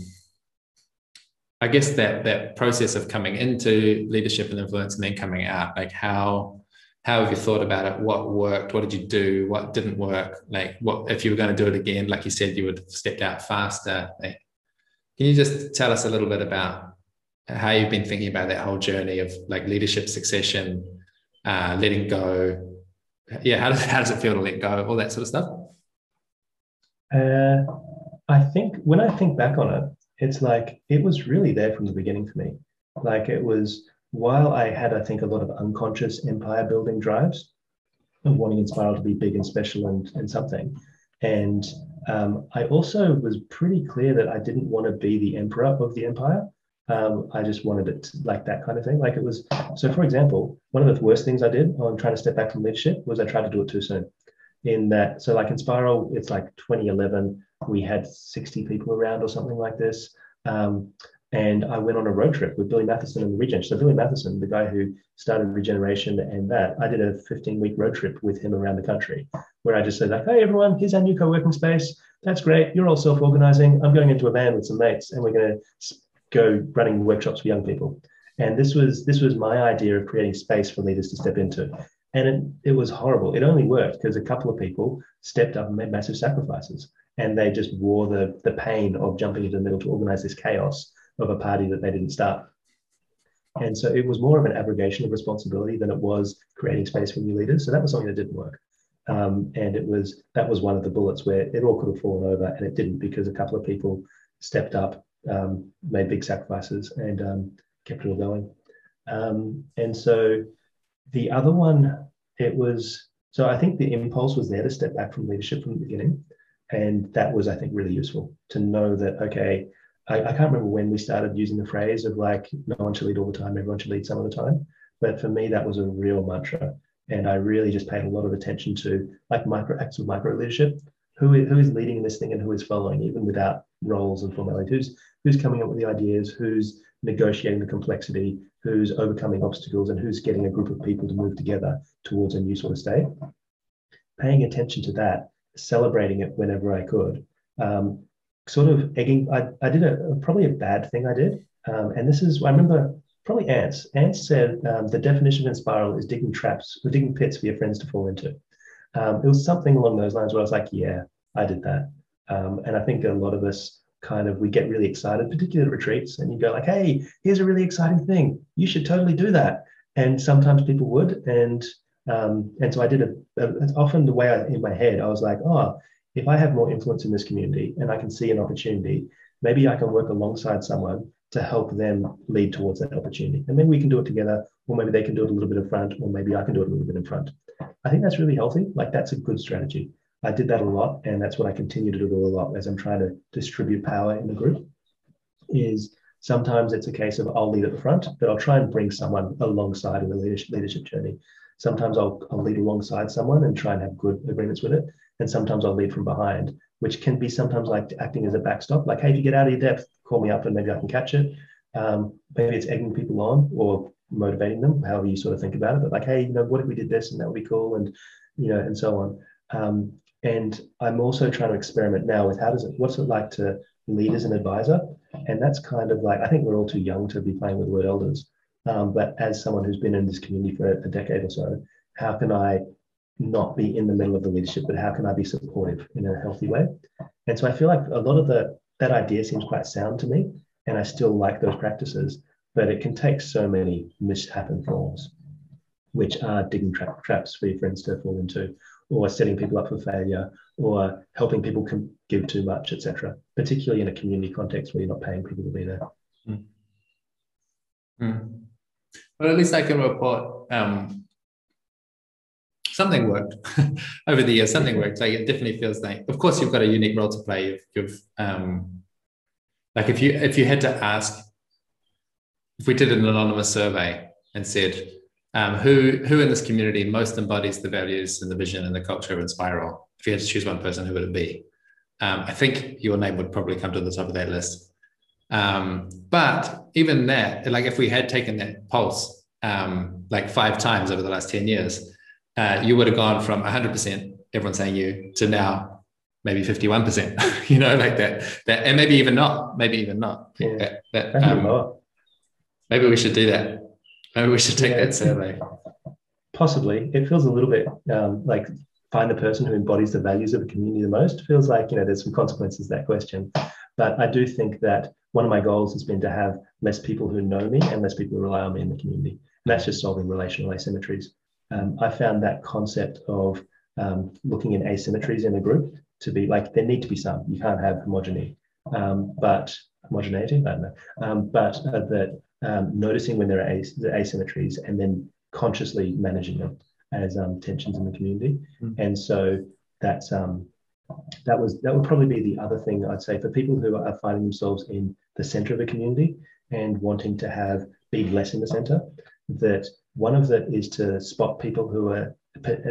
i guess that that process of coming into leadership and influence and then coming out. Like how how have you thought about it? What worked? What did you do? What didn't work? Like what if you were going to do it again like you said you would have stepped out faster. Like, can you just tell us a little bit about how you've been thinking about that whole journey of like leadership succession uh, letting go? Yeah how does, how does it feel to let go? All that sort of stuff? Uh, i think when i think back on it it's like it was really there from the beginning for me. Like it was while I had, I think, a lot of unconscious empire building drives of wanting Enspiral to be big and special and, and something. And um, I also was pretty clear that I didn't want to be the emperor of the empire. Um, I just wanted it to, like that kind of thing. Like it was, so for example, one of the worst things I did on trying to step back from leadership was I tried to do it too soon. in that. So, like Enspiral, it's like 2011, we had 60 people around or something like this. Um, and I went on a road trip with Billy Matheson and the Regen. So Billy Matheson, the guy who started Regeneration and that, I did a 15 week road trip with him around the country where I just said like, hey everyone, here's our new co-working space. That's great. You're all self-organizing. I'm going into a van with some mates and we're going to go running workshops for young people. And this was this was my idea of creating space for leaders to step into. And it, it was horrible. It only worked because a couple of people stepped up and made massive sacrifices. And they just wore the, the pain of jumping into the middle to organize this chaos of a party that they didn't start. And so it was more of an abrogation of responsibility than it was creating space for new leaders. So that was something that didn't work. Um, and it was that was one of the bullets where it all could have fallen over and it didn't because a couple of people stepped up, um, made big sacrifices, and um, kept it all going. Um, and so the other one, it was so I think the impulse was there to step back from leadership from the beginning. And that was, I think, really useful to know that, okay, I, I, can't remember when we started using the phrase of like, no one should lead all the time, everyone should lead some of the time. But for me, that was a real mantra. And I really just paid a lot of attention to like micro acts of micro leadership. Who is, who is leading this thing and who is following, even without roles and formality? Who's who's coming up with the ideas? Who's negotiating the complexity? Who's overcoming obstacles? And who's getting a group of people to move together towards a new sort of state? Paying attention to that, celebrating it whenever I could, um, sort of egging. I, I did a probably a bad thing I did, um, and this is I remember probably Ants. Ants said um, the definition of spiral is digging traps, or digging pits for your friends to fall into. Um, it was something along those lines where I was like, yeah, I did that. Um, and I think a lot of us kind of we get really excited, particularly at retreats, and you go like, hey, here's a really exciting thing. You should totally do that. And sometimes people would, and um, and so I did a, a often the way I, in my head I was like, oh, if I have more influence in this community and I can see an opportunity, maybe I can work alongside someone to help them lead towards that opportunity. And maybe we can do it together, or maybe they can do it a little bit in front, or maybe I can do it a little bit in front. I think that's really healthy. Like that's a good strategy. I did that a lot, and that's what I continue to do a lot as I'm trying to distribute power in the group. Is sometimes it's a case of I'll lead at the front, but I'll try and bring someone alongside in the leadership leadership journey. Sometimes I'll, I'll lead alongside someone and try and have good agreements with it, and sometimes I'll lead from behind, which can be sometimes like acting as a backstop. Like, hey, if you get out of your depth, call me up and maybe I can catch it. Um, maybe it's egging people on or motivating them, however you sort of think about it. But like, hey, you know, what if we did this and that would be cool, and you know, and so on. Um, and I'm also trying to experiment now with how does it, what's it like to lead as an advisor? And that's kind of like, I think we're all too young to be playing with word elders. Um, but as someone who's been in this community for a decade or so, how can I not be in the middle of the leadership, but how can I be supportive in a healthy way? And so I feel like a lot of the that idea seems quite sound to me, and I still like those practices, but it can take so many mishappen forms, which are digging tra- traps for your friends to fall into, or setting people up for failure, or helping people com- give too much, etc. Particularly in a community context where you're not paying people to be there. Mm. Mm. Well, at least I can report um, something worked *laughs* over the years. Something worked. Like it definitely feels like, of course, you've got a unique role to play. You've, you've um, like if you if you had to ask, if we did an anonymous survey and said, um, who who in this community most embodies the values and the vision and the culture of Enspiral? If you had to choose one person, who would it be? Um, I think your name would probably come to the top of that list. Um, but even that, like if we had taken that pulse um, like five times over the last 10 years, uh, you would have gone from 100% everyone saying you to now maybe 51%, *laughs* you know, like that, that, and maybe even not, maybe even not. Yeah. That, that, um, maybe we should do that. Maybe we should take yeah. that survey. Possibly. It feels a little bit um, like find the person who embodies the values of a community the most. Feels like, you know, there's some consequences to that question. But I do think that one of my goals has been to have less people who know me and less people who rely on me in the community. And that's just solving relational asymmetries um, I found that concept of um, looking at asymmetries in a group to be like there need to be some. You can't have homogeneity, um, but homogeneity. I don't know. Um, but uh, that um, noticing when there are as- the asymmetries and then consciously managing them as um, tensions in the community. Mm-hmm. And so that's that was that would probably be the other thing I'd say for people who are finding themselves in the center of a community and wanting to have be less in the center. That one of that is to spot people who are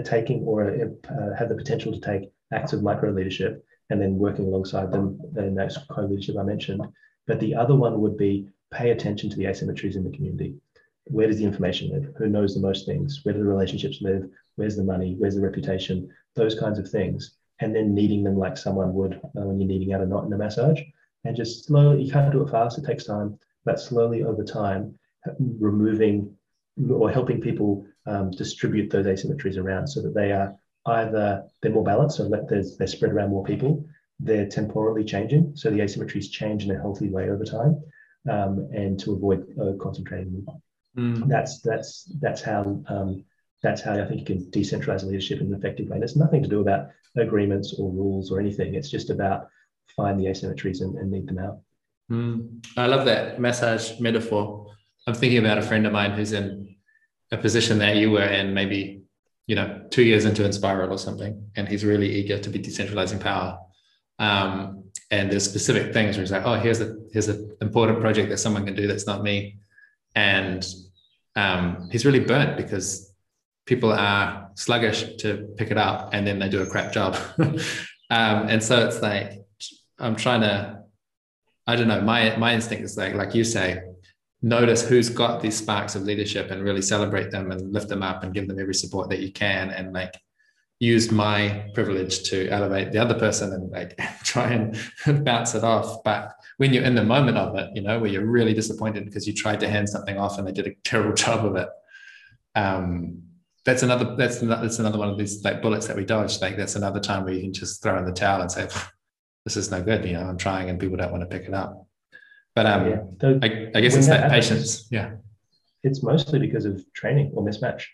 taking or uh, have the potential to take acts of micro leadership and then working alongside them in that co leadership I mentioned. But the other one would be pay attention to the asymmetries in the community. Where does the information live? Who knows the most things? Where do the relationships live? Where's the money? Where's the reputation? Those kinds of things. And then kneading them like someone would uh, when you're kneading out a knot in a massage. And just slowly, you can't do it fast, it takes time, but slowly over time, removing or helping people um, distribute those asymmetries around so that they are either they're more balanced, so that they're spread around more people, they're temporally changing, so the asymmetries change in a healthy way over time, um, and to avoid uh, concentrating. Mm. That's that's that's how um, that's how I think you can decentralize leadership in an effective way. And it's nothing to do about agreements or rules or anything. It's just about find the asymmetries and, and need them out. Mm. I love that massage metaphor. I'm thinking about a friend of mine who's in a position that you were in, maybe you know, two years into Enspiral or something, and he's really eager to be decentralizing power. Um, and there's specific things where he's like, oh, here's a here's an important project that someone can do that's not me, and um, he's really burnt because people are sluggish to pick it up, and then they do a crap job. *laughs* um, and so it's like I'm trying to, I don't know, my my instinct is like like you say, notice who's got these sparks of leadership and really celebrate them and lift them up and give them every support that you can and like use my privilege to elevate the other person and like *laughs* try and *laughs* bounce it off. But when you're in the moment of it you know where you're really disappointed because you tried to hand something off and they did a terrible *laughs* job of it um that's another that's another, that's another one of these like bullets that we dodge. Like that's another time where you can just throw in the towel and say this is no good you know i'm trying and people don't want to pick it up but um, yeah. the, I, I, guess it's that, that patience. Yeah. It's mostly because of training or mismatch.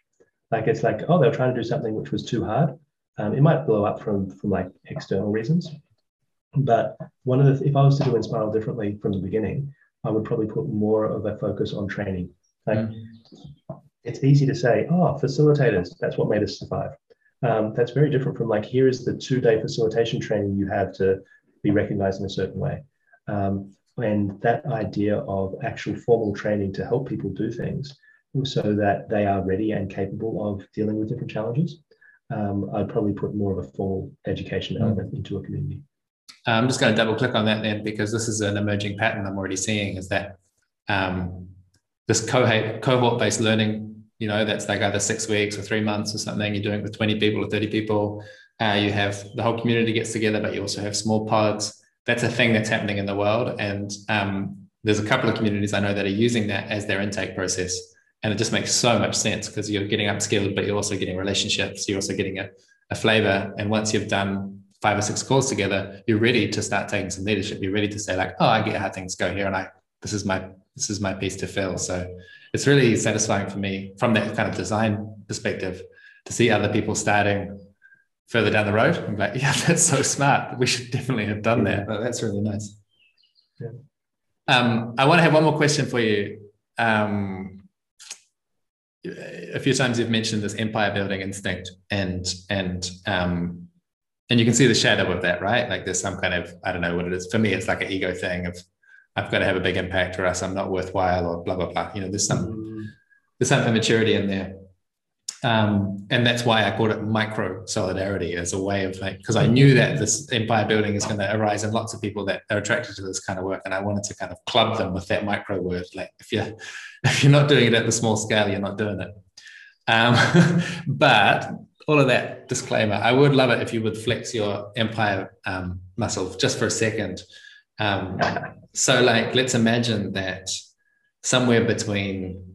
Like it's like, oh, they were trying to do something which was too hard. Um, it might blow up from from like external reasons. But one of the if I was to do Enspiral differently from the beginning, I would probably put more of a focus on training. Like mm. it's easy to say, oh, facilitators, that's what made us survive. Um, that's very different from like here is the two day facilitation training you have to be recognized in a certain way. Um, and that idea of actual formal training to help people do things so that they are ready and capable of dealing with different challenges. Um, I'd probably put more of a formal education mm. element into a community. I'm just going to double click on that then because this is an emerging pattern I'm already seeing is that um, this cohort cohort based learning, you know, that's like either six weeks or three months or something. You're doing it with 20 people or 30 people. Uh, you have the whole community gets together, but you also have small pods that's a thing that's happening in the world. And um, there's a couple of communities I know that are using that as their intake process. And it just makes so much sense because you're getting upskilled, but you're also getting relationships. You're also getting a, a flavor. And once you've done five or six calls together, you're ready to start taking some leadership. You're ready to say like, oh, I get how things go here, and I this is my this is my piece to fill. So it's really satisfying for me from that kind of design perspective to see other people starting further down the road. I'm like, *laughs* yeah, that's so smart. We should definitely have done that. But that's really nice. Yeah. Um, I want to have one more question for you. Um, a few times you've mentioned this empire building instinct, and and um, and you can see the shadow of that, right? Like there's some kind of I don't know what it is. For me, it's like an ego thing of I've got to have a big impact, or else I'm not worthwhile, or blah blah blah. You know, there's some mm. there's some immaturity in there. Um, and that's why I called it micro solidarity as a way of like, because I knew that this empire building is going to arise in lots of people that are attracted to this kind of work, and I wanted to kind of club them with that micro word. Like, if you're *laughs* if you're not doing it at the small scale, you're not doing it. Um, *laughs* but all of that disclaimer, I would love it if you would flex your empire um, muscle just for a second. Um, so, like, let's imagine that somewhere between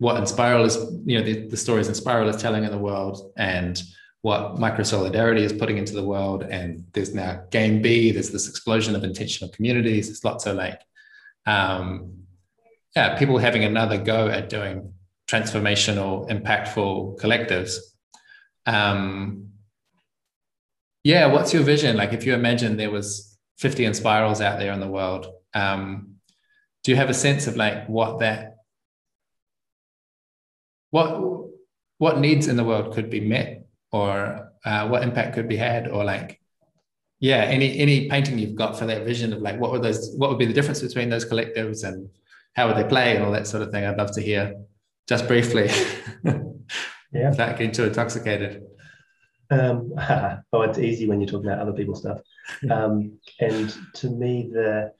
what Enspiral is, you know, the, the stories Enspiral is telling in the world and what micro solidarity is putting into the world. And there's now game B, there's this explosion of intentional communities. There's lots of like, um, yeah, people having another go at doing transformational, impactful collectives. Um, yeah, what's your vision? Like, if you imagine there was 50 Enspirals out there in the world, um, do you have a sense of like what that what what needs in the world could be met or uh, what impact could be had or like yeah any any painting you've got for that vision of like what would those what would be the difference between those collectives and how would they play and all that sort of thing i'd love to hear just briefly *laughs* yeah. without getting too intoxicated? Um, *laughs* oh, it's easy when you're talking about other people's stuff. Um, and to me, the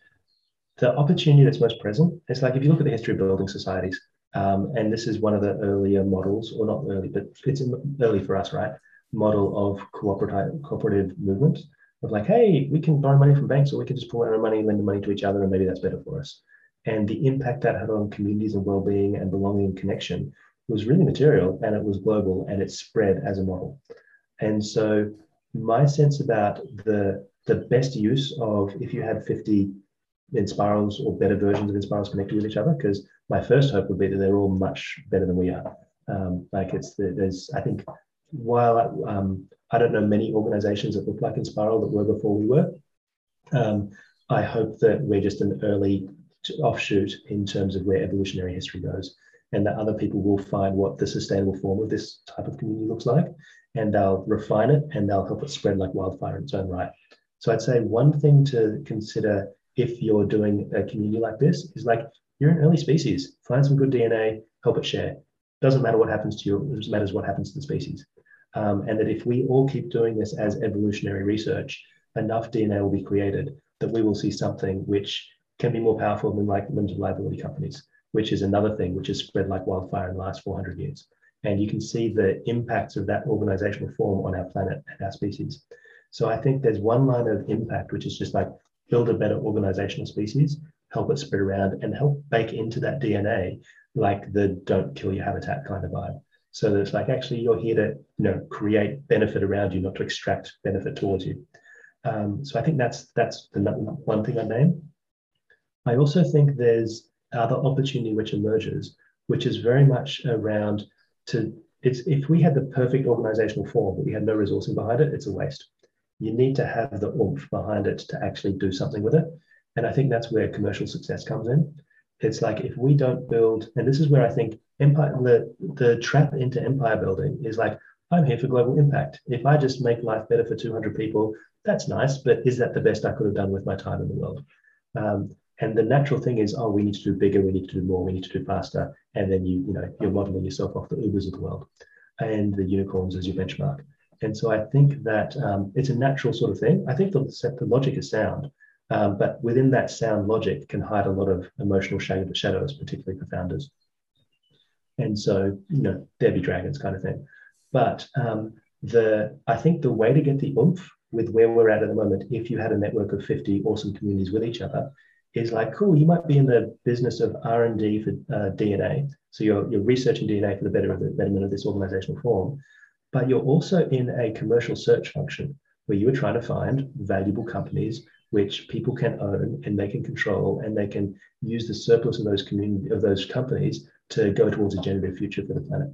the opportunity that's most present, it's like if you look at the history of building societies, um, and this is one of the earlier models, or not early, but it's early for us, right? Model of cooperative cooperative movement of like, hey, we can borrow money from banks, or we can just pull our own money lend the money to each other, and maybe that's better for us. And the impact that had on communities and well-being and belonging and connection was really material, and it was global, and it spread as a model. And so, my sense about the the best use of if you had 50 Enspirals or better versions of Enspirals connected with each other, because my first hope would be that they're all much better than we are. Um, like it's the, there's I think while I, um, I don't know many organizations that look like Enspiral that were before we were, um, I hope that we're just an early offshoot in terms of where evolutionary history goes, and that other people will find what the sustainable form of this type of community looks like, and they'll refine it and they'll help it spread like wildfire in its own right. So I'd say one thing to consider if you're doing a community like this is like you're an early species. Find some good DNA, help it share. Doesn't matter what happens to you, it just matters what happens to the species. Um, and that if we all keep doing this as evolutionary research, enough DNA will be created that we will see something which can be more powerful than like limited liability companies, which is another thing which has spread like wildfire in the last 400 years. And you can see the impacts of that organizational form on our planet and our species. So I think there's one line of impact, which is just like build a better organizational species, help it spread around, and help bake into that DNA like the don't kill your habitat kind of vibe. So that it's like actually you're here to you know create benefit around you, not to extract benefit towards you. Um, so I think that's that's the one thing I name. I also think there's other opportunity which emerges, which is very much around to it's if we had the perfect organizational form but we had no resourcing behind it, it's a waste you need to have the oomph behind it to actually do something with it. And I think that's where commercial success comes in. It's like if we don't build, and this is where I think empire, the, the trap into empire building is like, I'm here for global impact. If I just make life better for 200 people, that's nice, but is that the best I could have done with my time in the world? Um, and the natural thing is, oh, we need to do bigger, we need to do more, we need to do faster, and then you, you know, you're modeling yourself off the Ubers of the world and the unicorns as your benchmark. And so I think that um, it's a natural sort of thing. I think the, the logic is sound, um, but within that sound logic can hide a lot of emotional shadows, particularly for founders. And so, you know, there be dragons kind of thing. But um, the I think the way to get the oomph with where we're at at the moment, if you had a network of 50 awesome communities with each other, is like, cool, you might be in the business of R&D for uh, DNA. So you're, you're researching DNA for the betterment of this organizational form but you're also in a commercial search function where you are trying to find valuable companies which people can own and they can control and they can use the surplus of those community of those companies to go towards a generative future for the planet.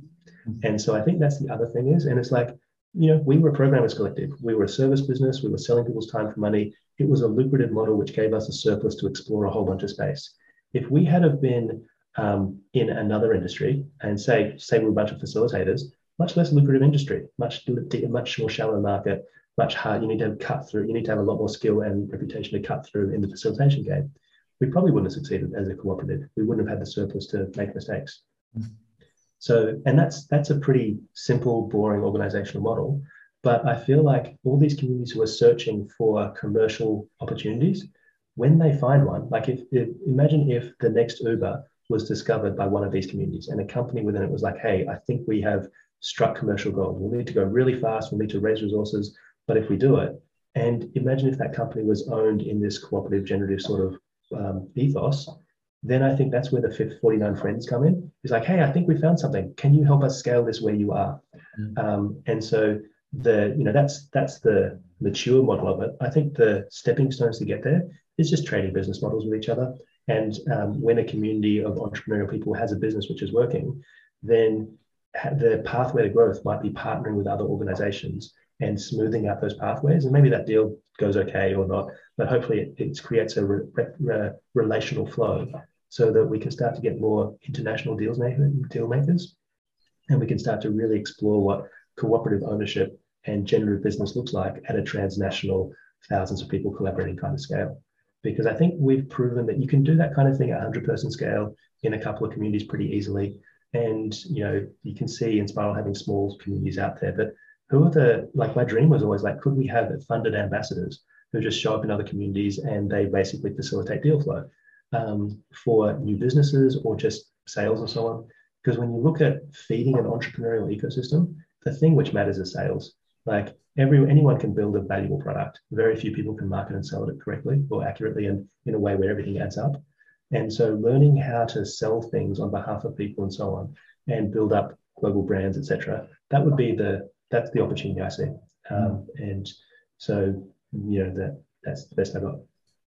Mm-hmm. And so I think that's the other thing is, and it's like, you know, we were a programmers collective. We were a service business. We were selling people's time for money. It was a lucrative model which gave us a surplus to explore a whole bunch of space. If we had have been um, in another industry and say, say we're a bunch of facilitators, much less lucrative industry, much much more shallow market, much hard. You need to cut through. You need to have a lot more skill and reputation to cut through in the facilitation game. We probably wouldn't have succeeded as a cooperative. We wouldn't have had the surplus to make mistakes. Mm-hmm. So, and that's that's a pretty simple, boring organizational model. But I feel like all these communities who are searching for commercial opportunities, when they find one, like if, if imagine if the next Uber was discovered by one of these communities and a company within it was like, hey, I think we have struck commercial goals. We'll need to go really fast. We'll need to raise resources. But if we do it, and imagine if that company was owned in this cooperative, generative sort of um, ethos, then I think that's where the 49 friends come in. It's like, hey, I think we found something. Can you help us scale this where you are? Mm. Um, and so the, you know, that's that's the mature model of it. I think the stepping stones to get there is just trading business models with each other. And um, when a community of entrepreneurial people has a business which is working, then the pathway to growth might be partnering with other organizations and smoothing out those pathways. And maybe that deal goes okay or not, but hopefully it, it creates a re, re, relational flow so that we can start to get more international deals maker, deal makers. And we can start to really explore what cooperative ownership and generative business looks like at a transnational, thousands of people collaborating kind of scale. Because I think we've proven that you can do that kind of thing at 100 person scale in a couple of communities pretty easily and you know you can see Enspiral having small communities out there, but who are the like my dream was always like could we have funded ambassadors who just show up in other communities and they basically facilitate deal flow um, for new businesses or just sales and so on? Because when you look at feeding an entrepreneurial ecosystem the thing which matters is sales. Like every anyone can build a valuable product. Very few people can market and sell it correctly or accurately and in a way where everything adds up. And so learning how to sell things on behalf of people and so on and build up global brands etc that would be the that's the opportunity I see. Um, and so, you know, that that's the best I got.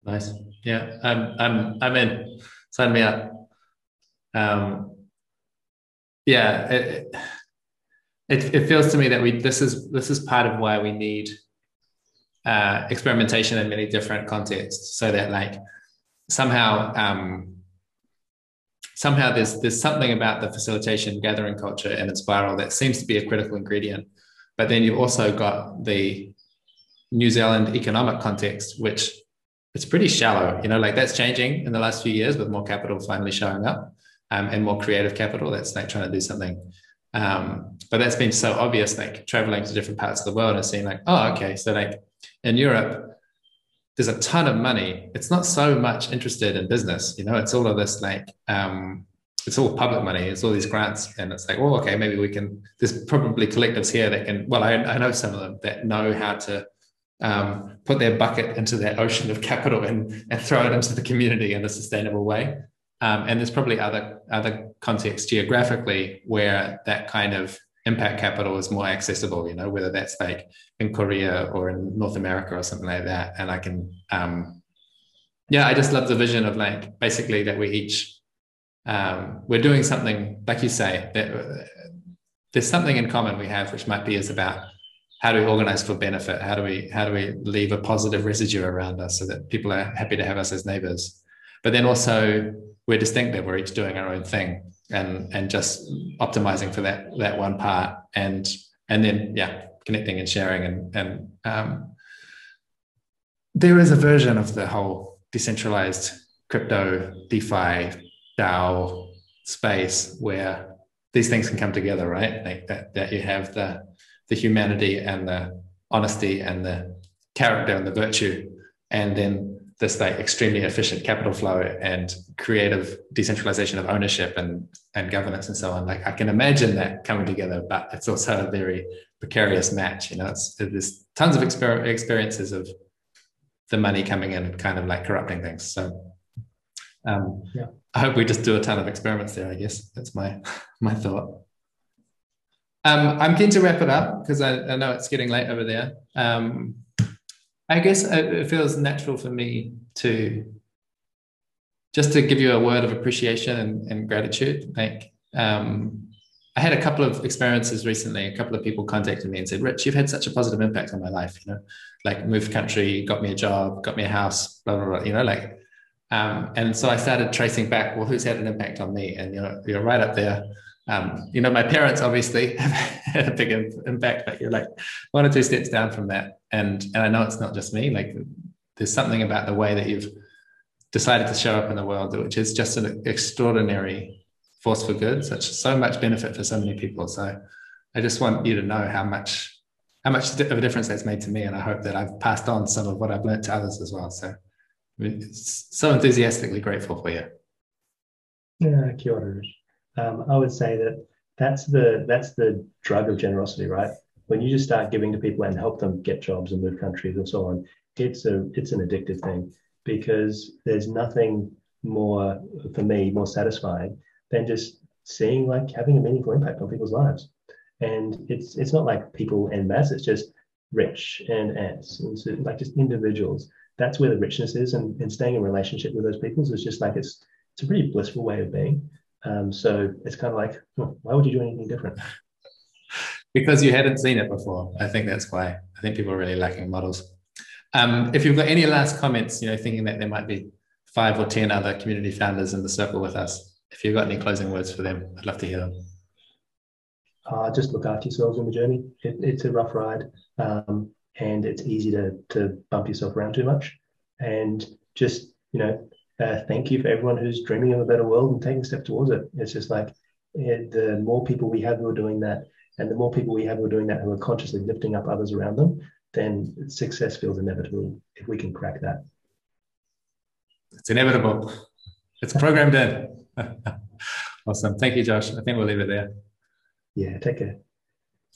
Nice. Yeah. I'm, I'm, I'm in. Sign me up. Um, yeah. It, it, it feels to me that we, this is, this is part of why we need uh, experimentation in many different contexts so that like somehow, um, somehow there's there's something about the facilitation gathering culture and Enspiral that seems to be a critical ingredient but then you've also got the New Zealand economic context, which it's pretty shallow. You know, like that's changing in the last few years with more capital finally showing up um, and more creative capital that's like trying to do something. Um, but that's been so obvious, like traveling to different parts of the world and seeing like, oh, okay, so like in Europe, there's a ton of money. It's not so much interested in business, you know, it's all of this like um, it's all public money. It's all these grants, and it's like, well, okay, maybe we can. There's probably collectives here that can. Well, I, I know some of them that know how to um, put their bucket into that ocean of capital and and throw it into the community in a sustainable way. Um, and there's probably other other contexts geographically where that kind of impact capital is more accessible. You know, whether that's like in Korea or in North America or something like that. And I can, um, yeah, I just love the vision of like basically that we each um, we're doing something, like you say, that, there's something in common we have, which might be is about how do we organize for benefit? How do we how do we leave a positive residue around us so that people are happy to have us as neighbors? But then also we're distinctive. We're each doing our own thing and and just optimizing for that that one part and and then yeah, connecting and sharing and and um, there is a version of the whole decentralized crypto DeFi DAO space where these things can come together, right? Like that, that you have the the humanity and the honesty and the character and the virtue, and then this like extremely efficient capital flow and creative decentralization of ownership and and governance and so on. Like I can imagine that coming together, but it's also a very precarious match. You know, it's there's tons of exper- experiences of the money coming in and kind of like corrupting things. So um, yeah. I hope we just do a ton of experiments there. I guess that's my *laughs* my thought. Um, I'm keen to wrap it up because I, I, know it's getting late over there. Um, I guess it feels natural for me to just to give you a word of appreciation and, and gratitude. Like um, I had a couple of experiences recently. A couple of people contacted me and said, "Rich, you've had such a positive impact on my life. You know, like moved country, got me a job, got me a house, blah blah blah. You know, like um, and so I started tracing back, well, who's had an impact on me? And you're, you're right up there. Um, you know, my parents obviously *laughs* have had a big impact, but you're like one or two steps down from that. And, and I know it's not just me, like there's something about the way that you've decided to show up in the world, which is just an extraordinary force for good, such so much benefit for so many people. So I just want you to know how much, how much of a difference that's made to me. And I hope that I've passed on some of what I've learned to others as well. So so enthusiastically grateful for you. Yeah, kia ora. Um, I would say that that's the that's the drug of generosity, right? When you just start giving to people and help them get jobs and move countries and so on, it's a it's an addictive thing because there's nothing more for me more satisfying than just seeing like having a meaningful impact on people's lives. And it's it's not like people en mass, it's just rich and ants, and so like just individuals that's where the richness is and, and staying in relationship with those people is just like it's it's a pretty blissful way of being. Um, so it's kind of like why would you do anything different? *laughs* Because you hadn't seen it before. I think that's why. I think people are really lacking models. Um, if you've got any last comments you know thinking that there might be five or ten other community founders in the circle with us if you've got any closing words for them i'd love to hear them. Uh, just look after yourselves on the journey. It, it's a rough ride. Um, and it's easy to to bump yourself around too much. And just you know, uh, thank you for everyone who's dreaming of a better world and taking a step towards it. It's just like the more people we have who are doing that, and the more people we have who are doing that who are consciously lifting up others around them, then success feels inevitable if we can crack that. It's inevitable. It's programmed in. *laughs* awesome. Thank you, Josh. I think we'll leave it there. Yeah, take care.